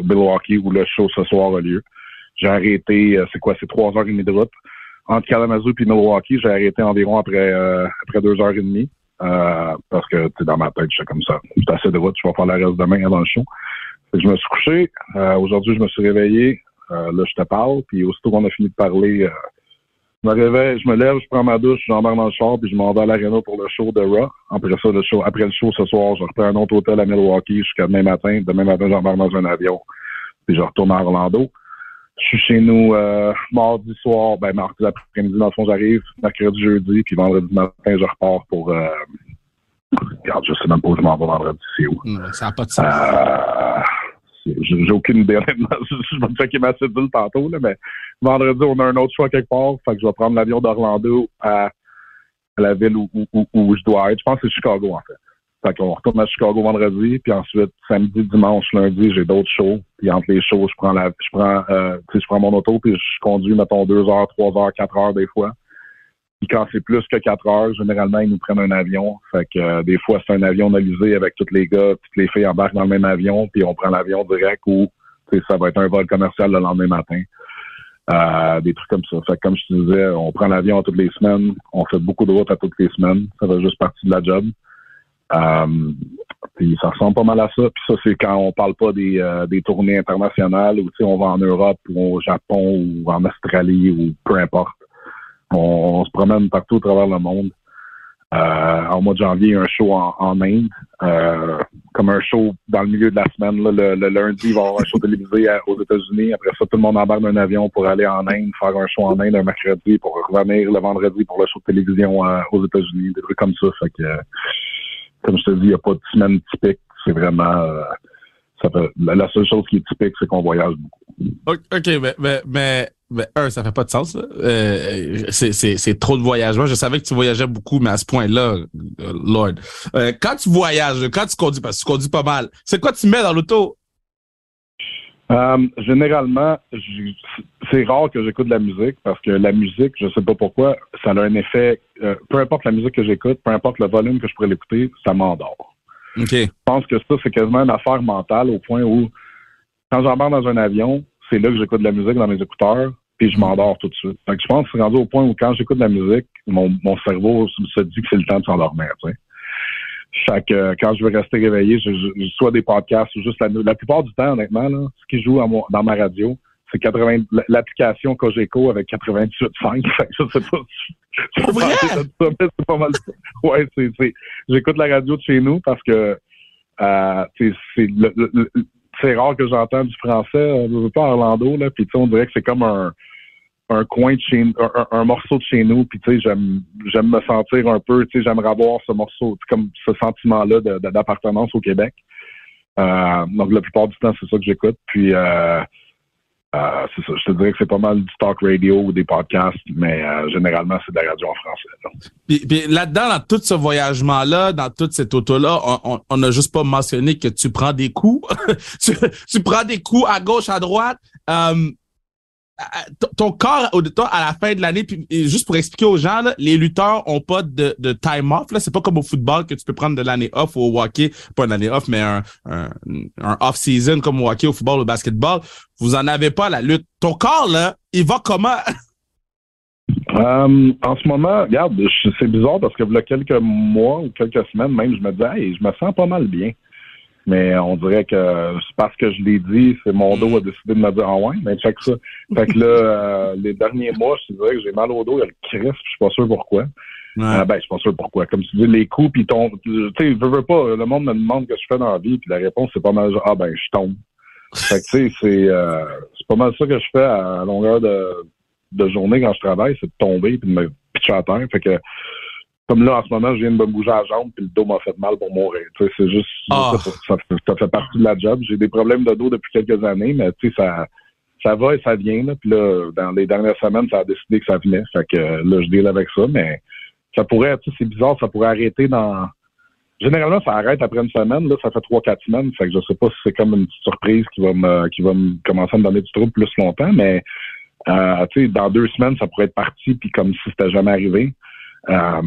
Milwaukee, où le show ce soir a lieu. J'ai arrêté, c'est quoi, c'est trois heures et demie de route. Entre Kalamazoo et Milwaukee, j'ai arrêté environ après, après deux heures et demie. Euh, parce que dans ma tête, j'étais comme ça. C'est assez de route, je vais faire la reste demain dans le show. je me suis couché. Euh, aujourd'hui, je me suis réveillé. Euh, là, je te parle. Puis aussitôt qu'on a fini de parler, je me réveille, je me lève, je prends ma douche, j'embarque dans le char, puis je m'en vais à l'aréna pour le show de Raw. Après ça, le show, après le show ce soir, je reprends un autre hôtel à Milwaukee jusqu'à demain matin. Demain matin, j'embarque dans un avion. Puis je retourne à Orlando. Je suis chez nous euh, mardi soir, ben mardi après-midi, dans le fond, j'arrive, mercredi, jeudi, puis vendredi matin, je repars pour euh, regarde, je sais même pas où je m'en vais vendredi, c'est où. ça n'a pas de sens. Euh, j'ai aucune idée, *laughs* je vais me checker ma cédule tantôt, là, mais vendredi, on a un autre choix quelque part. Fait que je vais prendre l'avion d'Orlando à, la ville où, où, où, je dois être. Je pense que c'est Chicago, en fait. Fait qu'on retourne à Chicago vendredi, puis ensuite, samedi, dimanche, lundi, j'ai d'autres shows. Puis entre les shows, je prends je prends euh, je prends mon auto, puis je conduis, mettons, deux heures, trois heures, quatre heures des fois. Puis quand c'est plus que quatre heures, généralement, ils nous prennent un avion. Fait que euh, des fois, c'est un avion analysé avec tous les gars, toutes les filles embarquent dans le même avion, puis on prend l'avion direct ou ça va être un vol commercial le lendemain matin. Euh, des trucs comme ça. Fait que comme je te disais, on prend l'avion toutes les semaines, on fait beaucoup de routes à toutes les semaines. Ça fait juste partie de la job. Euh, puis ça ressemble pas mal à ça. Puis ça, c'est quand on parle pas des, euh, des tournées internationales ou on va en Europe ou au Japon ou en Australie ou peu importe. On, se promène partout à travers le monde. Euh, en mois de janvier, un show en, Inde. Euh, comme un show dans le milieu de la semaine. Là, le, lundi, il va y avoir un show télévisé aux États-Unis. Après ça, tout le monde embarque d'un avion pour aller en Inde, faire un show en Inde un mercredi pour revenir le vendredi pour le show de télévision euh, aux États-Unis. Des trucs comme ça. Fait que, comme je te dis, il n'y a pas de semaine typique. C'est vraiment... Euh, ça la seule chose qui est typique, c'est qu'on voyage beaucoup. OK, mais, mais, mais ben, un, ça fait pas de sens. Euh, c'est trop de voyagement. Je savais que tu voyageais beaucoup, mais à ce point-là, euh, Lord. Quand tu voyages, quand tu conduis, parce que tu conduis pas mal, c'est quoi tu mets dans l'auto? Euh, généralement, c'est rare que j'écoute de la musique parce que la musique, je sais pas pourquoi, ça a un effet. peu importe la musique que j'écoute, peu importe le volume que je pourrais l'écouter, ça m'endort. Ok. Je pense que ça, c'est quasiment une affaire mentale au point où, quand j'embarque dans un avion, c'est là que j'écoute de la musique dans mes écouteurs, puis je m'endors tout de suite. Donc, je pense que c'est rendu au point où quand j'écoute de la musique, mon, mon cerveau se dit que c'est le temps de s'endormir. Tu sais. Fait que euh, quand je veux rester réveillé, je, je, soit des podcasts ou juste la La plupart du temps, honnêtement, là, ce qui joue dans ma radio, c'est 80 l'application Cogeco avec 98.5. *laughs* je sais pas. C'est pas mal. Ouais, c'est, c'est, j'écoute la radio de chez nous parce que euh, c'est, c'est le, c'est rare que j'entends du français. Euh, je veux pas Orlando, là. Puis, on dirait que c'est comme un, un coin de chez un, morceau de chez nous. Puis, tu sais, j'aime, j'aime me sentir un peu, tu sais, j'aimerais avoir ce morceau, comme ce sentiment-là d'appartenance au Québec. Euh, donc, la plupart du temps, c'est ça que j'écoute. Puis, euh, euh, c'est ça. Je te dirais que c'est pas mal du talk radio ou des podcasts, mais généralement, c'est de la radio en français. Puis, là-dedans, dans tout ce voyagement-là, dans toute cette auto-là, on n'a juste pas mentionné que tu prends des coups. *laughs* tu, prends des coups à gauche, à droite. Ton corps à la fin de l'année, juste pour expliquer aux gens, les lutteurs ont pas de, time off. Là, c'est pas comme au football que tu peux prendre de l'année off ou au hockey, pas une année off, mais un, un, off season comme au hockey, au football, au basketball. Vous en avez pas la lutte. Ton corps là, il va comment? *laughs* Euh, En ce moment, regarde, c'est bizarre parce que il y a quelques mois ou quelques semaines même, je me disais, hey, je me sens pas mal bien. Mais on dirait que c'est parce que je l'ai dit, c'est mon dos a décidé de me dire Ah ouais, mais check ça. Fait que là, *laughs* euh, les derniers mois, je dirais que j'ai mal au dos, il y a le crisp, je suis pas sûr pourquoi. Euh, ben, je suis pas sûr pourquoi. Comme tu dis, les coups, puis ton. Tu sais, veux, veux pas, le monde me demande ce que je fais dans la vie, puis la réponse, c'est pas mal genre Ah ben, je tombe. Fait que tu sais, c'est euh, c'est pas mal ça que je fais à longueur de, de journée quand je travaille, c'est de tomber puis de me pitcher à terre. Fait que comme là, en ce moment, je viens de me bouger à la jambe, puis le dos m'a fait mal pour mourir. Tu sais, c'est juste, ah. ça, ça, fait partie de la job. J'ai des problèmes de dos depuis quelques années, mais tu sais, ça, ça va et ça vient. Là. Puis là, dans les dernières semaines, ça a décidé que ça venait. Fait que là, je deal avec ça, mais ça pourrait, tu sais, c'est bizarre, ça pourrait arrêter dans. Généralement, ça arrête après une semaine. Là, ça fait trois, quatre semaines. Fait que je sais pas si c'est comme une petite surprise qui va me, qui va me commencer à me donner du trouble plus longtemps, mais euh, tu sais, dans deux semaines, ça pourrait être parti, puis comme si c'était jamais arrivé. Euh,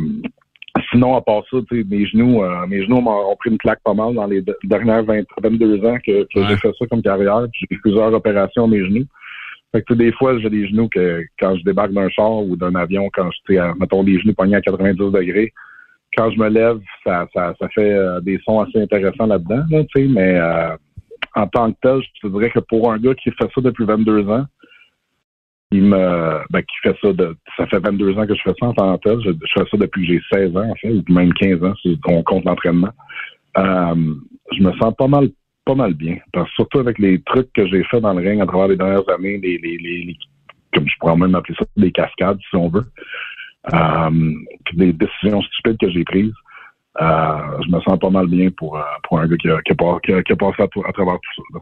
sinon, à part ça, mes genoux, euh, mes genoux m'ont pris une claque pas mal dans les dernières 20, 22 ans que, j'ai fait ça comme carrière. J'ai eu plusieurs opérations à mes genoux. Fait que des fois, j'ai des genoux que quand je débarque d'un char ou d'un avion, quand je mettons des genoux pognés à 90 degrés, quand je me lève, ça, ça, ça fait euh, des sons assez intéressants là-dedans, là, mais en tant que tel, je te dirais que pour un gars qui fait ça depuis 22 ans, il me, ben, qui fait ça de, ça fait 22 ans que je fais ça en que Je, je, fais ça depuis que j'ai 16 ans, en fait, ou même 15 ans, si on compte l'entraînement. Euh, je me sens pas mal, pas mal bien. Parce surtout avec les trucs que j'ai fait dans le ring à travers les dernières années, les, les, les, comme je pourrais même appeler ça, des cascades, si on veut. Euh, des décisions stupides que j'ai prises. Euh, je me sens pas mal bien pour, un gars qui a, qui a, qui a, passé à, travers tout ça.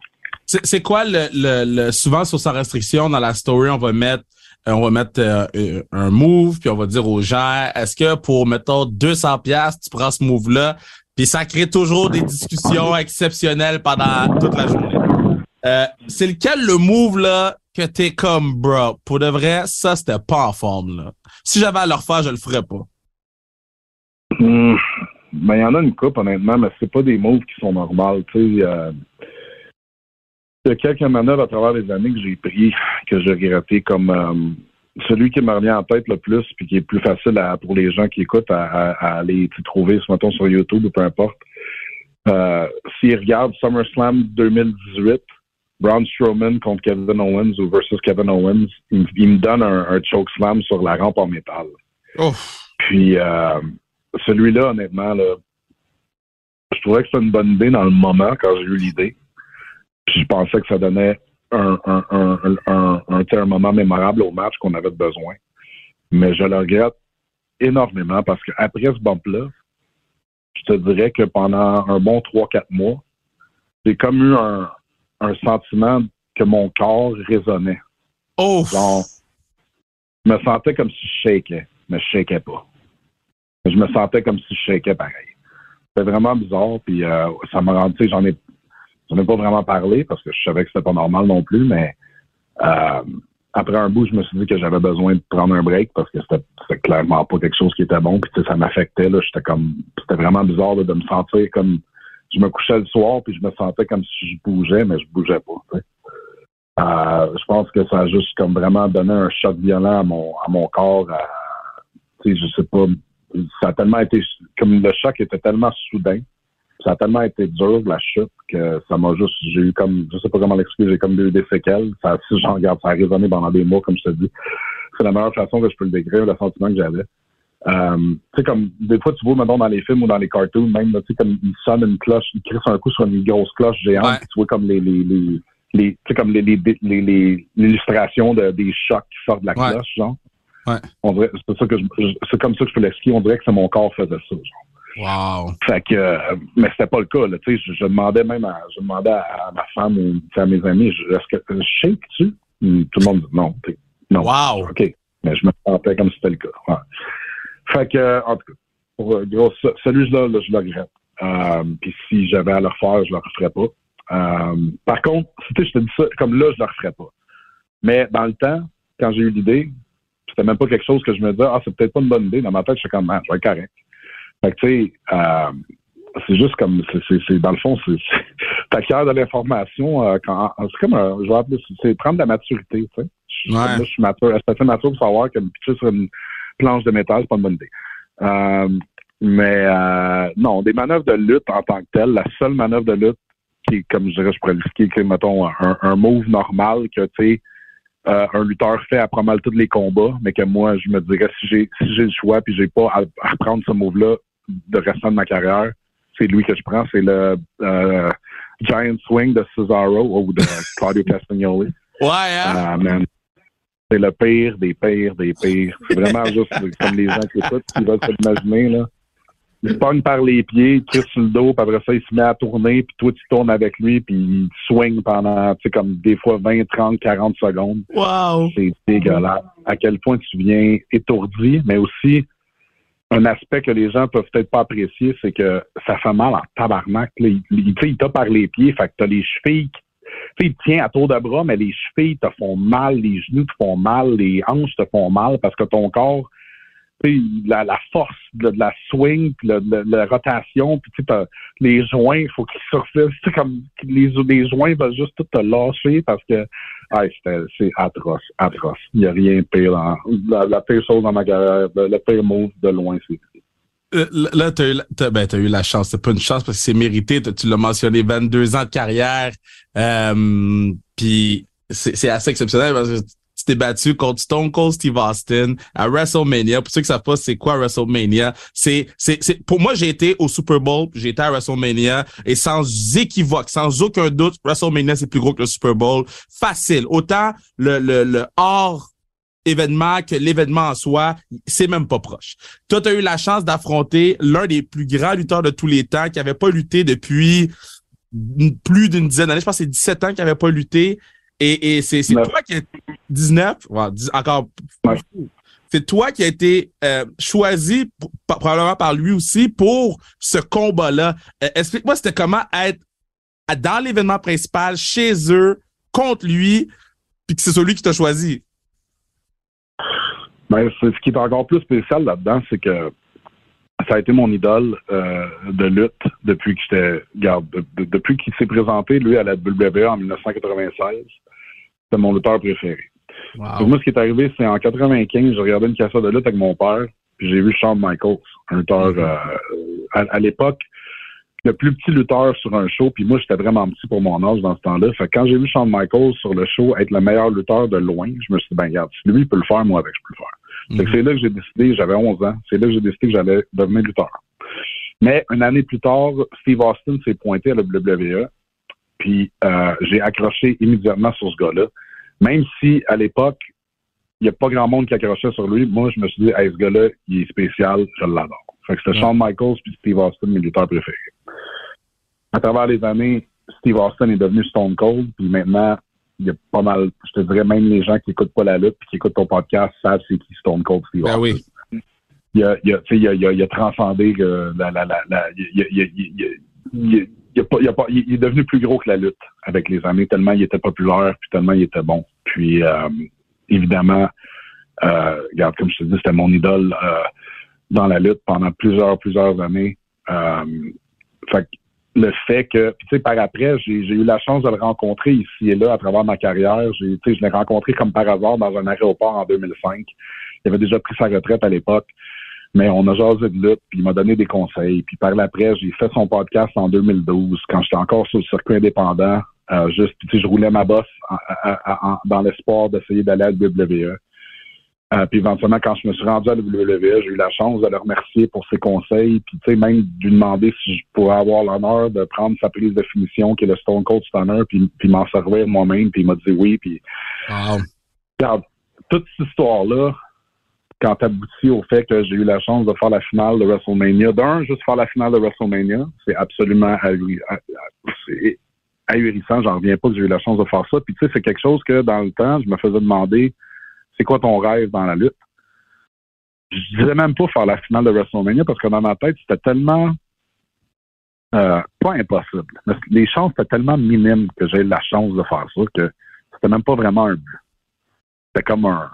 C'est quoi le, le, souvent sur sa restriction dans la story, on va mettre euh, on va mettre euh, un move puis on va dire aux gens est-ce que pour mettons 200 pièces tu prends ce move là puis ça crée toujours des discussions exceptionnelles pendant toute la journée. Euh, c'est lequel le move là que t'es comme bro pour de vrai ça c'était pas en forme là. Si j'avais à le refaire je le ferais pas. Hmm. Ben, il y en a une coupe, honnêtement, mais c'est pas des moves qui sont normales. Tu sais, il y a quelques manœuvres à travers les années que j'ai pris, que j'ai regretté, comme euh, celui qui me revient en tête le plus, puis qui est plus facile pour les gens qui écoutent à, aller trouver, mettons, sur YouTube ou peu importe. Euh, S'ils regardent SummerSlam 2018, Braun Strowman contre Kevin Owens ou versus Kevin Owens, il, me donne un, un choke slam sur la rampe en métal. Puis euh, celui-là, honnêtement, là, je trouvais que c'était une bonne idée dans le moment quand j'ai eu l'idée. Puis je pensais que ça donnait un, un, un, un, un, un moment mémorable au match qu'on avait besoin. Mais je le regrette énormément parce qu'après ce bump-là, je te dirais que pendant un bon 3-4 mois, j'ai comme eu un, un sentiment que mon corps résonnait. Oh! Genre, je me sentais comme si je shakeais, mais je shakeais pas. Je me sentais comme si je shakeais pareil. C'était vraiment bizarre, puis euh, ça m'a rendu, j'en ai, j'en ai pas vraiment parlé parce que je savais que c'était pas normal non plus, mais euh, après un bout, je me suis dit que j'avais besoin de prendre un break parce que c'était, clairement pas quelque chose qui était bon, puis ça m'affectait, là, j'étais comme, c'était vraiment bizarre là, de me sentir comme, je me couchais le soir, puis je me sentais comme si je bougeais, mais je bougeais pas. Euh, je pense que ça a juste comme vraiment donné un choc violent à mon, à mon corps. À, je sais pas, ça a tellement été, comme le choc était tellement soudain, ça a tellement été dur la chute que ça m'a juste, j'ai eu comme, je sais pas comment l'expliquer, j'ai comme eu des séquelles. Ça, si j'en regarde, ça a résonné pendant des mois, comme je te dis. C'est la meilleure façon que je peux le décrire, le sentiment que j'avais. Euh, tu sais, comme, des fois, tu vois, maintenant, dans les films ou dans les cartoons, même, tu sais, comme, il sonne une cloche, il crisse un coup sur une grosse cloche géante, Ouais. tu vois comme les, les, les, les tu sais, comme les, les, les, les- l'illustration de, des chocs qui sortent de la Ouais. cloche, genre. Ouais. On dirait, c'est ça que je, je- c'est comme ça que je peux l'expliquer. On dirait que c'est mon corps faisait ça, genre. Wow. Fait que, euh, mais c'était pas le cas, là. Tu sais, je, je demandais même à, je demandais à, ma femme ou à mes amis, je- est-ce que je shake-tu? Hum, Tout le monde dit non. Non. Wow. OK. Mais je me sentais comme si c'était le cas. Ouais. Fait que, euh, en tout cas, pour, euh, gros, ce- celui-là, là, je le regrette. Euh, Puis si j'avais à le refaire, je le referais pas. Euh, par contre, tu sais, je te dis ça, comme là, je le referais pas. Mais dans le temps, quand j'ai eu l'idée, c'était même pas quelque chose que je me disais, ah, c'est peut-être pas une bonne idée. Dans ma tête, je suis comme, ah, je vais être correct. Fait que, tu sais, euh, c'est juste comme, c'est, dans le fond, c'est, t'acquiers *laughs* de l'information, euh, quand, c'est comme, un, je vais appeler, c'est- prendre de la maturité, tu sais. Ouais. Moi, je suis mature, je suis assez mature pour savoir que me pitcher sur une planche de métal, c'est pas une bonne idée. Euh, mais, euh, non, des manœuvres de lutte en tant que telles, la seule manœuvre de lutte qui est, comme je dirais, je pourrais l'expliquer, mettons, un, un move normal que, tu sais, euh, un lutteur fait à pas mal tous les combats, mais que moi, je me dirais, si j'ai si j'ai le choix puis j'ai pas à, à reprendre ce move-là de restant de ma carrière, c'est lui que je prends. C'est le euh, Giant Swing de Cesaro ou de *laughs* Claudio Castagnoli. Ouais, hein? Ah, man. C'est le pire des pires des pires. C'est vraiment *laughs* juste comme les gens qui écoutent, qui veulent s'imaginer, là. Il se pogne par les pieds, il tire sur le dos, puis après ça, il se met à tourner, puis toi, tu tournes avec lui, puis il swing pendant, tu sais, comme des fois 20, 30, 40 secondes. Wow. C'est dégueulasse. À quel point tu viens étourdi, mais aussi un aspect que les gens peuvent peut-être pas apprécier, c'est que ça fait mal en tabarnak. là. Il, il, il t'a par les pieds, fait que t'as les chevilles. qui- il tient à tour de bras, mais les chevilles te font mal, les genoux te font mal, les hanches te font mal parce que ton corps, la, force de, la swing, la rotation, puis tu les joints, il faut qu'ils surfissent. Tu comme les, joints veulent juste tout te lâcher parce que ah, c'est atroce, atroce. Il n'y a rien de pire. Dans, la, pire chose dans ma carrière, le, pire move de loin, c'est Euh, Là, la- t'as, ben, eu la chance. C'est pas une chance parce que c'est mérité. Tu l'as mentionné, 22 ans de carrière. Euh, Puis c'est, assez exceptionnel parce que tu t'es battu contre Stone Cold Steve Austin à WrestleMania. Pour ceux qui savent pas c'est quoi WrestleMania, c'est, c'est, c'est, pour moi, j'ai été au Super Bowl, j'ai été à WrestleMania et sans équivoque, sans aucun doute, WrestleMania, c'est plus gros que le Super Bowl. Facile. Autant le, le, le hors événement que l'événement en soi, c'est même pas proche. Toi, tu as eu la chance d'affronter l'un des plus grands lutteurs de tous les temps qui avait pas lutté depuis plus d'une dizaine d'années. Je pense que c'est 17 ans qu'il avait pas lutté. Et, et c'est toi qui as 19, ouais, dix- encore Ouais. c'est toi qui as été euh, choisi probablement par lui aussi pour ce combat-là. Euh, Explique-moi c'était comment être dans l'événement principal chez eux contre lui puis que c'est celui qui t'a choisi? Ben, ce qui est encore plus spécial là-dedans, c'est que ça a été mon idole euh, de lutte depuis que j'étais. Regarde, de- de- depuis qu'il s'est présenté, lui, à la WWE en 1996. C'était mon lutteur préféré. Donc, moi, ce qui est arrivé, c'est en 95, j'ai regardé une cassette de lutte avec mon père, puis j'ai vu Shawn Michaels, un lutteur Mhm. euh, à, à l'époque, le plus petit lutteur sur un show, puis moi, j'étais vraiment petit pour mon âge dans ce temps-là. Fait que quand j'ai vu Shawn Michaels sur le show être le meilleur lutteur de loin, je me suis dit, ben regarde, si lui il peut le faire, moi avec, je peux le faire. Fait que Mhm. c'est là que j'ai décidé, j'avais 11 ans, c'est là que j'ai décidé que j'allais devenir lutteur. Mais une année plus tard, Steve Austin s'est pointé à la WWE. Puis euh, j'ai accroché immédiatement sur ce gars-là. Même si à l'époque, il n'y a pas grand monde qui accrochait sur lui, moi je me suis dit, hey, ce gars-là, il est spécial, je l'adore. Fait que c'était Shawn Michaels puis Steve Austin, mes lutteurs préférés. À travers les années, Steve Austin est devenu Stone Cold, puis maintenant, il y a pas mal, je te dirais même les gens qui écoutent pas la lutte puis qui écoutent ton podcast savent c'est qui Stone Cold Steve Ben Austin. oui. Il a, il a, tu sais, il a, il a, il a transcendé euh, la, la, la, la- il, il, est devenu plus gros que la lutte avec les années, tellement il était populaire, puis tellement il était bon. Puis euh, évidemment, euh, regarde, comme je te dis, c'était mon idole euh, dans la lutte pendant plusieurs, plusieurs années. Fait le fait que, tu sais, par après, j'ai eu la chance de le rencontrer ici et là à travers ma carrière. Je l'ai rencontré comme par hasard dans un aéroport en 2005. Il avait déjà pris sa retraite à l'époque, mais on a jasé de lutte, puis il m'a donné des conseils. Puis par après, j'ai fait son podcast en 2012 quand j'étais encore sur le circuit indépendant. Euh, juste, puis, tu sais, je roulais ma bosse en- en- en- dans l'espoir d'essayer d'aller à la WWE. Euh, puis éventuellement, quand je me suis rendu à la WWE, j'ai eu la chance de le remercier pour ses conseils, puis tu sais, même de lui demander si je pourrais avoir l'honneur de prendre sa prise de finition, qui est le Stone Cold Stunner, puis, puis m'en servir moi-même, puis il m'a dit oui, puis Wow. regarde, toute cette histoire-là, quand aboutit au fait que j'ai eu la chance de faire la finale de WrestleMania, d'un, juste faire la finale de WrestleMania, c'est absolument ah- ah- ahurissant, j'en reviens pas que j'ai eu la chance de faire ça, puis tu sais, c'est quelque chose que dans le temps, je me faisais demander, c'est quoi ton rêve dans la lutte? Je disais même pas faire la finale de WrestleMania parce que dans ma tête, c'était tellement euh, pas impossible. Les chances étaient tellement minimes que j'ai eu la chance de faire ça que c'était même pas vraiment un but. C'était comme un.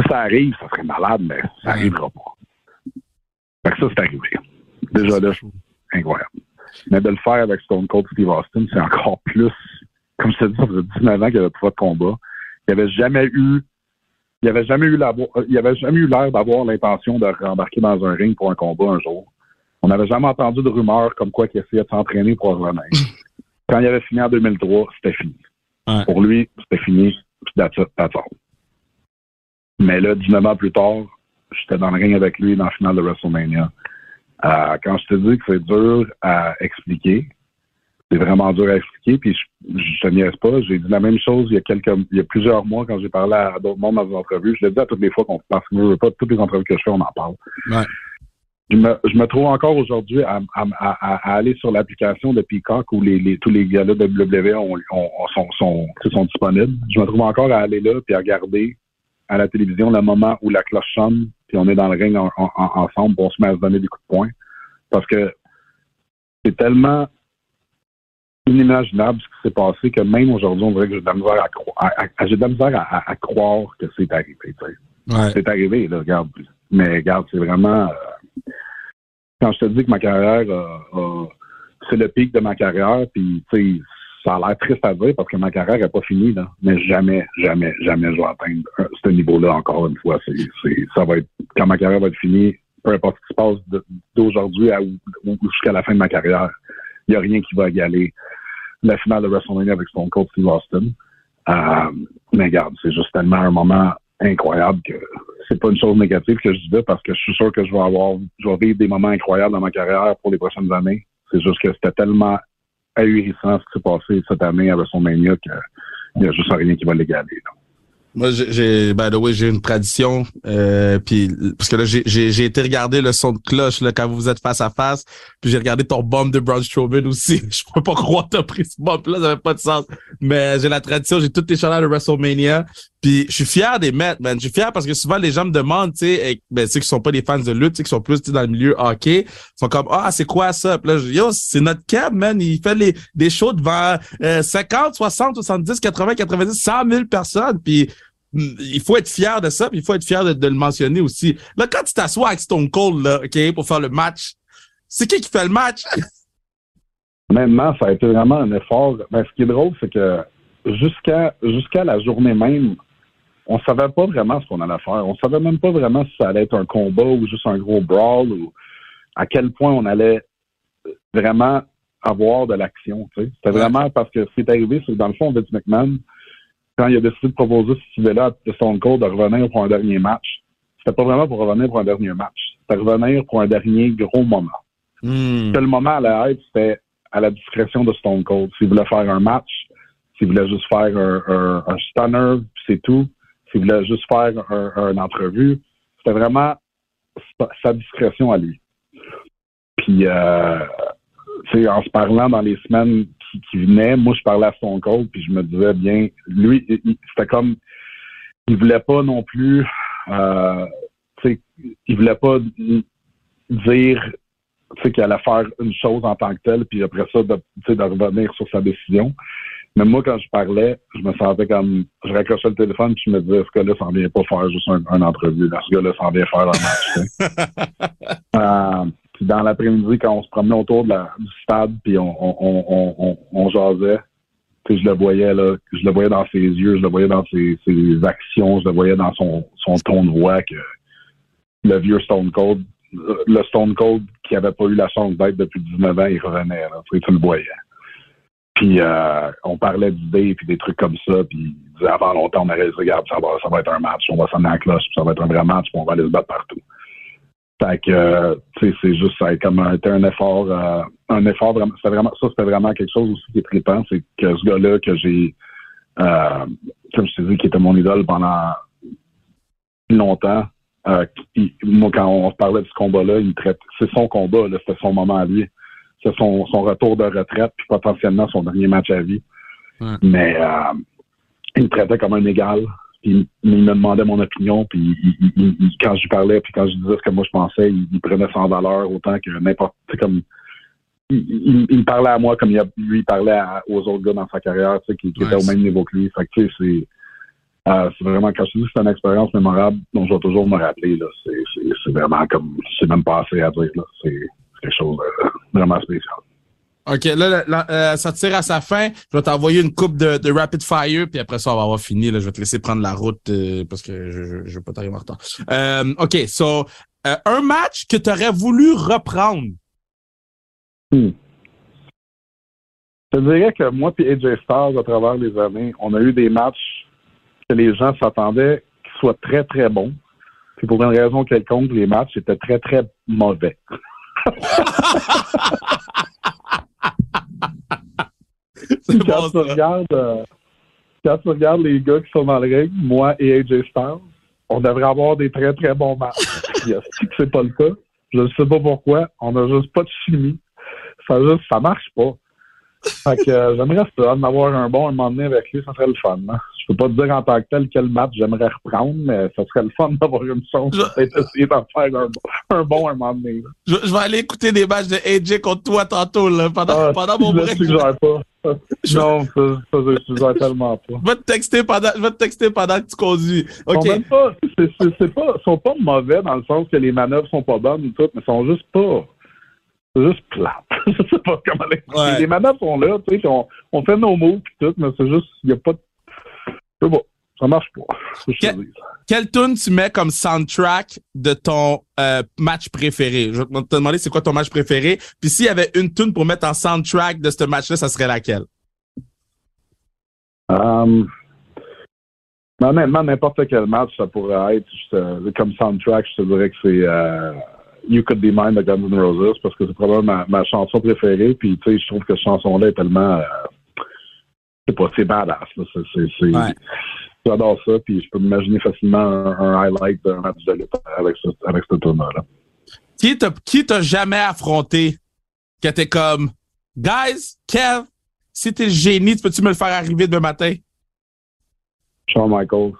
Si ça arrive, ça serait malade, mais ça arrivera pas. Fait que ça, c'est arrivé. Déjà là, incroyable. Mais de le faire avec Stone Cold Steve Austin, c'est encore plus. Comme je te dis, ça faisait 19 ans qu'il n'y avait pas de combat. Il n'y avait jamais eu. Il avait jamais eu la, il avait jamais eu l'air d'avoir l'intention de rembarquer dans un ring pour un combat un jour. On n'avait jamais entendu de rumeurs comme quoi qu'il essayait de s'entraîner pour revenir. *laughs* Quand il avait fini en 2003, c'était fini. Ouais. Pour lui, c'était fini. That's that's all. Mais là, 19 ans plus tard, j'étais dans le ring avec lui dans la finale de WrestleMania. Euh, quand je te dis que c'est dur à expliquer, c'est vraiment dur à expliquer, puis je, je te niaise pas. J'ai dit la même chose il y a quelques, il y a plusieurs mois quand j'ai parlé à d'autres mondes dans des entrevues. Je l'ai dit à toutes les fois qu'on parce que je veux pas, toutes les entrevues que je fais, on en parle. Ouais. Je me, je me trouve encore aujourd'hui à, à, à, à aller sur l'application de Peacock où les, les, tous les gars-là de WWE ont, ont- ont- sont, sont disponibles. Je me trouve encore à aller là puis à regarder à la télévision le moment où la cloche sonne puis on est dans le ring en- en- en- ensemble on se met à se donner des coups de poing. Parce que c'est tellement inimaginable ce qui s'est passé que même aujourd'hui, on dirait que j'ai de la misère à, cro- à- à- j'ai de la misère à, croire que c'est arrivé. Ouais. C'est arrivé, là, regarde. Mais regarde, c'est vraiment. euh, quand je te dis que ma carrière, euh, euh, c'est le pic de ma carrière, puis tu sais, ça a l'air triste à dire parce que ma carrière n'est pas finie. Mais jamais, jamais, jamais je vais atteindre euh, ce niveau-là encore une fois. Ça va être quand ma carrière va être finie, peu importe ce qui se passe d'aujourd'hui jusqu'à la fin de ma carrière, il n'y a rien qui va égaler la finale de WrestleMania avec Stone Cold Steve Austin. Euh, mais regarde, c'est juste tellement un moment incroyable que c'est pas une chose négative que je dis là parce que je suis sûr que je vais avoir, je vais vivre des moments incroyables dans ma carrière pour les prochaines années. C'est juste que c'était tellement ahurissant ce qui s'est passé cette année à WrestleMania qu'il n'y a juste rien qui va l'égaler. Moi, j'ai- by j'ai une tradition, euh, puis parce que là, j'ai, été regarder le son de cloche là quand vous êtes face à face, puis j'ai regardé ton bomb de Braun Strowman aussi. *laughs* Je peux pas croire que t'as pris ce bomb là, ça avait pas de sens. Mais j'ai la tradition, j'ai toutes les chandails de WrestleMania, puis je suis fier des mettre, man. Je suis fier parce que souvent les gens me demandent, tu sais, et- ben ceux qui sont pas des fans de lutte, sais, qui sont plus dans le milieu hockey, sont comme ah c'est quoi ça? Là, je dis, yo c'est notre cab, man. Il fait les des shows devant euh, 50, 60, 70, 80, 90, 100 000 personnes, puis mm, il faut être fier de ça, puis il faut être fier de, le mentionner aussi. Là, quand tu t'assois avec Stone Cold, là, OK, pour faire le match, c'est qui qui fait le match? *laughs* Honnêtement, ça a été vraiment un effort. Mais ce qui est drôle, c'est que jusqu'à jusqu'à la journée même, on savait pas vraiment ce qu'on allait faire. On savait même pas vraiment si ça allait être un combat ou juste un gros brawl ou à quel point on allait vraiment avoir de l'action. tu sais. C'était Ouais. vraiment parce que ce qui est arrivé, c'est que dans le fond, Vince McMahon, quand il a décidé de proposer cette idée-là à Stone Cold de revenir pour un dernier match, c'était pas vraiment pour revenir pour un dernier match. C'était revenir pour un dernier gros moment. Hmm. le moment à la hype, c'était à la discrétion de Stone Cold. S'il voulait faire un match, s'il voulait juste faire un, un, un stunner, c'est tout. S'il voulait juste faire un, une entrevue, c'était vraiment sa, discrétion à lui. Puis, euh, en se parlant dans les semaines qui, venaient, moi, je parlais à Stone Cold, puis je me disais bien, lui, c'était comme, il voulait pas non plus, euh, il voulait pas dire qu'il allait faire une chose en tant que telle, puis après ça, de, de revenir sur sa décision. Mais moi, quand je parlais, je me sentais comme, je raccrochais le téléphone, puis je me disais, ce gars-là s'en vient pas faire juste un, un entrevue. Là. Ce gars-là s'en vient faire un match. *laughs* Euh, puis dans l'après-midi, quand on se promenait autour de la, du stade, puis on, on, on, on, on, jasait, je le voyais là, je le voyais dans ses yeux, je le voyais dans ses, ses actions, je le voyais dans son, son ton de voix que le vieux Stone Cold, le Stone Cold qui avait pas eu la chance d'être depuis 19 ans, il revenait, là, tu le voyais. Puis euh, on parlait d'idées puis des trucs comme ça, puis avant longtemps, on aurait dit, regarde, ça va, ça va être un match, on va s'en à la cloche, puis ça va être un vrai match, puis on va aller se battre partout. Fait que, tu sais, c'est juste, ça a comme un, effort, euh, un effort vraiment, vraiment, ça, c'était vraiment quelque chose aussi qui est trippant, c'est que ce gars-là que j'ai, euh, comme je t'ai dit, qui était mon idole pendant longtemps, euh, moi, quand on parlait de ce combat-là, il traite, c'est son combat, c'était son moment à lui. C'est son, son retour de retraite, puis potentiellement son dernier match à vie. Ouais. Mais euh, il me traitait comme un égal. Puis il, me demandait mon opinion, puis il- il- il- il- quand je lui parlais, puis quand je disais ce que moi je pensais, il, prenait ça en valeur autant que n'importe. Comme. Il, me parlait à moi comme il lui il parlait à- aux autres gars dans sa carrière, tu sais, qui, qui étaient au même niveau que lui. Fait que, tu sais, c'est. euh, c'est vraiment, quand je te dis que c'est une expérience mémorable dont je vais toujours me rappeler, là. C'est, c'est, c'est vraiment comme, c'est même pas assez à dire, là. Quelque chose de vraiment spécial. OK, là, euh, ça tire à sa fin. Je vais t'envoyer une coupe de, de rapid fire, puis après ça, on va avoir fini. Là, je vais te laisser prendre la route euh, parce que je, je, je veux pas t'arriver en retard. Euh, OK, so, euh, un match que tu aurais voulu reprendre. Je te dirais que moi et AJ Styles, à travers les années, on a eu des matchs que les gens s'attendaient qu'ils soient très, très bons. Puis pour une raison quelconque, les matchs étaient très, très mauvais. *laughs* Quand, bon, tu regardes, euh, quand tu regardes les gars qui sont dans le ring, moi et AJ Styles, on devrait avoir des très, très bons matchs. Puis, si c'est pas le cas, je ne sais pas pourquoi. On n'a juste pas de chimie. Ça juste, ça marche pas. Fait que euh, j'aimerais ça, en avoir un bon un moment donné avec lui, ça serait le fun. hein. Je peux pas te dire en tant que tel quel match j'aimerais reprendre, mais ça serait le fun *laughs* d'avoir une chance Je- peut-être essayer d'en faire un, bon- un bon un moment donné. Je, je vais aller écouter des matchs de AJ contre toi tantôt, là, pendant, Ah, pendant mon je break. suggère pas. *laughs* Je- Non, ça, ça, je suggère tellement pas. Je vais te texter pendant, je vais te texter pendant que tu conduis. Ils OK. sont même pas, c'est, pas, ils sont pas mauvais dans le sens que les manœuvres sont pas bonnes ou tout, mais ils sont juste pas, c'est juste plate. *laughs* je sais pas comment l'expliquer. Ouais. Les manœuvres sont là, tu sais, on, on fait nos mots pis tout, mais c'est juste, il y a pas de, c'est bon, ça marche pas. Que. Quelle tune tu mets comme soundtrack de ton euh, match préféré? Je vais te demander c'est quoi ton match préféré. Puis s'il y avait une tune pour mettre en soundtrack de ce match-là, ça serait laquelle? Um, mais honnêtement, n'importe quel match, ça pourrait être, te- comme soundtrack, je te dirais que c'est euh, You Could Be Mine de Guns N' Roses, parce que c'est probablement ma, ma chanson préférée, puis tu sais, je trouve que cette chanson-là est tellement, euh, c'est pas, c'est badass, là, c'est, Ouais. j'adore ça, puis je peux m'imaginer facilement un, un highlight d'un match de lutte avec ce, avec ce tournoi-là. Qui t'a, qui t'a jamais affronté que t'es comme, guys, Kev, si t'es le génie, tu peux-tu me le faire arriver demain matin? Shawn Michaels.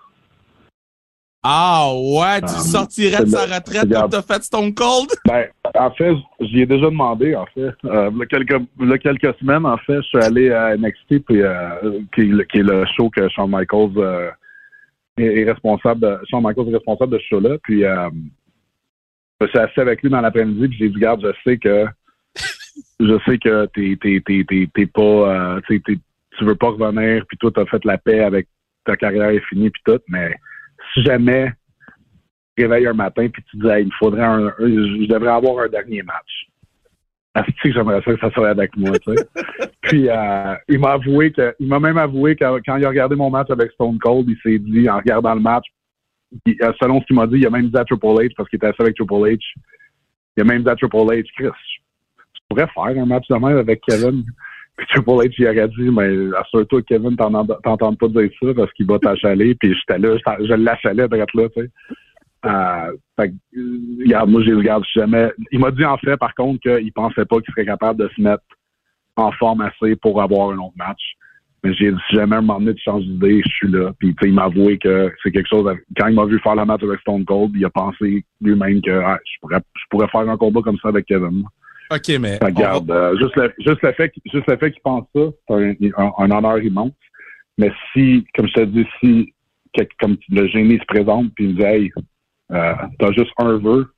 Ah ouais, tu Ah, sortirais de sa retraite comme t'as fait Stone Cold? *laughs* Ben, en fait, j'y ai déjà demandé, en fait. Euh, il y a quelques, il y a quelques semaines, en fait, je suis allé à NXT, puis, euh, qui, est le- qui est le show que Shawn Michaels euh, est, est responsable de, Shawn Michaels est responsable de ce show-là, puis euh, je suis assis avec lui dans l'après-midi, puis j'ai dit, garde, je sais que je sais que t'es t'es t'es t'es pas t'es- tu veux pas revenir puis toi t'as fait la paix avec ta carrière est finie puis tout mais si jamais tu te réveilles un matin puis tu dis Hey, il faudrait un, un- je devrais avoir un dernier match Asti que j'aimerais ça que ça soit avec moi tu sais *laughs* puis euh, il m'a avoué que il m'a même avoué que quand il a regardé mon match avec Stone Cold il s'est dit en regardant le match il- euh, selon ce qu'il m'a dit il a même dit à Triple H parce qu'il était assis avec Triple H il a même dit à Triple H Chris pourrais faire un match de même avec Kevin? Triple H, il aurait dit, mais assure-toi Kevin t'entende pas dire ça parce qu'il va t'achaler. Puis j'étais là, je l'achalais d'être là, tu sais. Euh, fait regarde, moi, je regarde jamais. Il m'a dit, en fait, par contre, qu'il pensait pas qu'il serait capable de se mettre en forme assez pour avoir un autre match. Mais j'ai dit, si jamais un moment donné, tu changes d'idée, je suis là. Puis, il m'a avoué que c'est quelque chose. Quand il m'a vu faire la match avec Stone Cold, il a pensé lui-même que ah, je, pourrais, je pourrais faire un combat comme ça avec Kevin. OK, mais. Regarde, euh, juste, le, juste le fait, juste le fait qu'il pense ça, c'est un, un, honneur immense. Mais si, comme je te dis, si comme le génie se présente puis il me dit Hey, euh, t'as juste un vœu,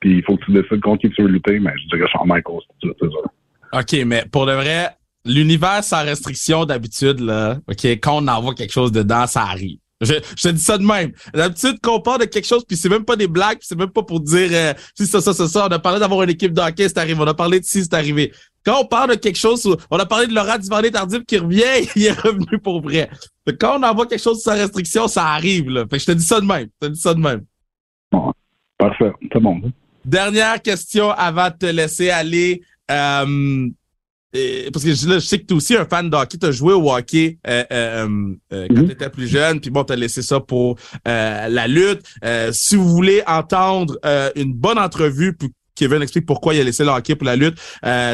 puis il faut que tu décides contre qui tu veux lutter, mais je dirais Shawn Michaels, c'est ça. OK, mais pour de vrai, l'univers sans restriction d'habitude, là, OK, quand on envoie quelque chose dedans, ça arrive. Je, je te dis ça de même. D'habitude, qu'on parle de quelque chose, puis c'est même pas des blagues, c'est même pas pour dire euh, si ça, ça, ça, ça. On a parlé d'avoir une équipe de hockey, c'est arrivé. On a parlé de si, c'est arrivé. Quand on parle de quelque chose, on a parlé de Laurent Duvernay Tardif qui revient, *laughs* il est revenu pour vrai. quand on envoie quelque chose sans restriction, ça arrive. Là. Fait que je te dis ça de même. Je te dis ça de même. Bon, parfait. C'est bon. Dernière question avant de te laisser aller. Euh, parce que là, je sais que tu es aussi un fan de hockey, tu as joué au hockey euh, euh, euh quand mm-hmm. tu étais plus jeune, puis bon, tu as laissé ça pour la lutte. si vous voulez entendre une bonne entrevue, puis Kevin explique pourquoi il a laissé le hockey pour la lutte,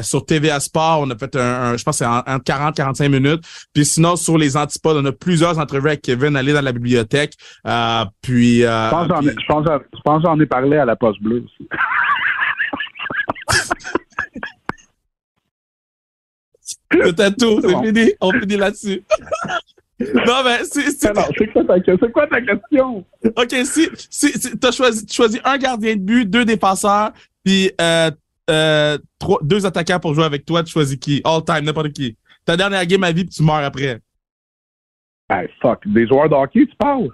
sur TVA Sport, on a fait un, je pense c'est en, 40-45 minutes. Puis sinon, sur les antipodes, on a plusieurs entrevues avec Kevin, aller dans la bibliothèque. puis, je pense que j'en ai parlé à la poste bleue aussi. *laughs* Le tout, c'est fini. On finit là-dessus. *laughs* non, mais c'est. C'est quoi, ta question? OK, si, si, tu as choisi, choisi un gardien de but, deux défenseurs, puis euh, euh, trois, deux attaquants pour jouer avec toi, tu choisis qui? All time, n'importe qui. Ta dernière game à vie, puis tu meurs après. Hey, fuck. Des joueurs de hockey, tu parles?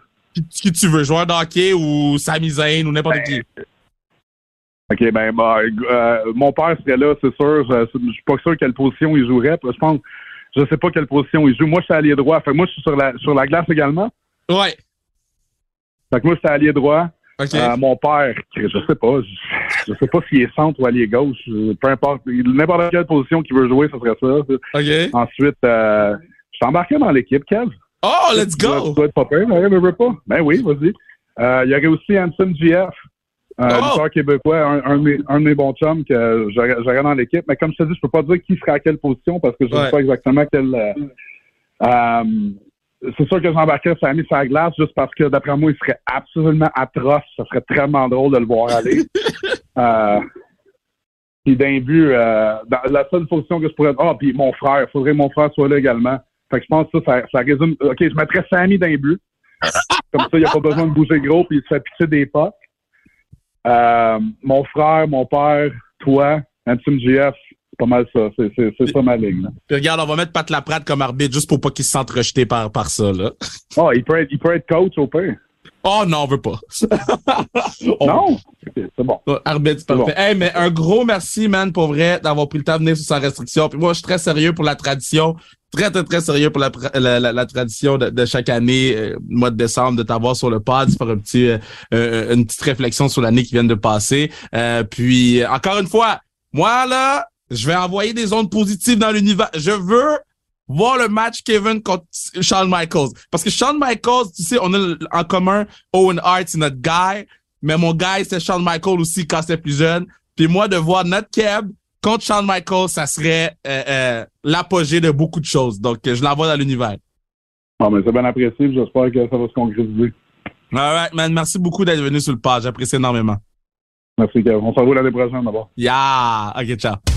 Qui, tu veux, joueur de hockey ou Sami Zayn ou n'importe ben, qui? OK, ben, bah, euh, mon père serait là, c'est sûr. Je, je suis pas sûr quelle position il jouerait. Je pense, je sais pas quelle position il joue. Moi, je suis allié droit. Fait moi, je suis sur la, sur la glace également. Ouais. Fait que moi, je suis allié droit. Euh, mon père, je sais pas. Je, sais pas s'il est centre ou allié gauche. Peu importe. N'importe quelle position qu'il veut jouer, ça serait ça. Ensuite, euh, je suis embarqué dans l'équipe, Kev. Oh, let's go! Tu dois être pas peur, mais veux pas. Ben oui, vas-y. Euh, il y aurait aussi Hanson GF. Un oh! québécois, un, de mes, bons chums que j'aurais dans l'équipe. Mais comme je te dis, je peux pas dire qui serait à quelle position parce que je ne sais pas exactement quelle. Euh, euh, c'est sûr que Jean-Baptiste a mis sa glace juste parce que d'après moi, il serait absolument atroce. Ça serait tellement drôle de le voir aller. *laughs* euh, puis d'un but, euh, la seule position que je pourrais. Ah, puis mon frère, il faudrait que mon frère soit là également. Fait que je pense que ça, ça, résume. OK, je mettrais Sammy d'un but. *laughs* Comme ça, il n'y a pas besoin de bouger gros, puis il se fait pitcher des pas. Euh, mon frère, mon père, toi, Antoine GF, c'est pas mal ça. C'est ça ma ligne. Puis regarde, on va mettre Pat Laprade comme arbitre juste pour pas qu'il se sente rejeté par, par ça. Là. Oh, il peut, être, il peut être coach au pire. Oh non, on veut pas. *laughs* non? c'est bon. Arbitre, c'est parfait. Hey, mais un gros merci, man, pour vrai, d'avoir pris le temps de venir sur sa restriction. Puis moi, je suis très sérieux pour la tradition très, très, très sérieux pour la, la, la, tradition de, chaque année, euh, mois de décembre, de t'avoir sur le pod, de faire un petit, euh, euh, une petite réflexion sur l'année qui vient de passer. puis, encore une fois, moi, là, je vais envoyer des ondes positives dans l'univers. Je veux voir le match Kevin contre Shawn Michaels. Parce que Shawn Michaels, tu sais, on a en commun Owen Hart, c'est notre guy. Mais mon guy, c'est Shawn Michaels aussi quand c'était plus jeune. Puis moi, de voir notre Kev contre Shawn Michaels, ça serait euh, euh, l'apogée de beaucoup de choses. Donc, je l'envoie dans l'univers. Ah, mais c'est bien apprécié. J'espère que ça va se concrétiser. All right, man. Merci beaucoup d'être venu sur le page. J'apprécie énormément. Merci, Kev. On se revoit l'année prochaine d'abord. Yeah! OK, ciao.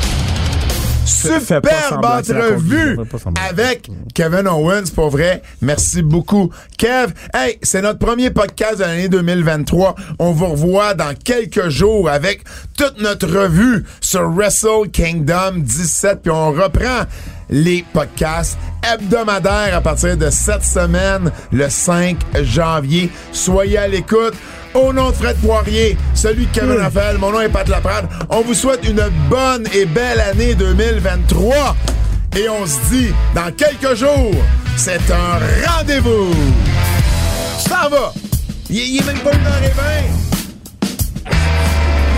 Superbe entrevue avec Kevin Owens, pour vrai. Merci beaucoup. Kev, hey, c'est notre premier podcast de l'année 2023. On vous revoit dans quelques jours avec toute notre revue sur Wrestle Kingdom 17, puis on reprend les podcasts hebdomadaires à partir de cette semaine, le 5 janvier. Soyez à l'écoute. Au nom de Fred Poirier, celui de Kevin Raphaël, mon nom est Pat Laprade. On vous souhaite une bonne et belle année 2023. Et on se dit, dans quelques jours, c'est un rendez-vous. Ça va. Il, est même pas une heure et vingt. Il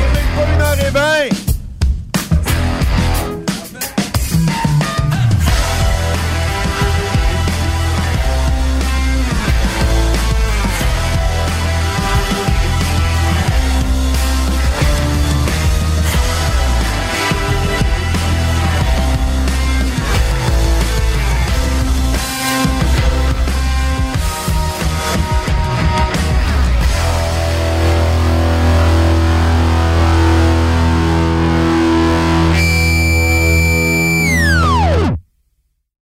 est même pas une heure et vingt.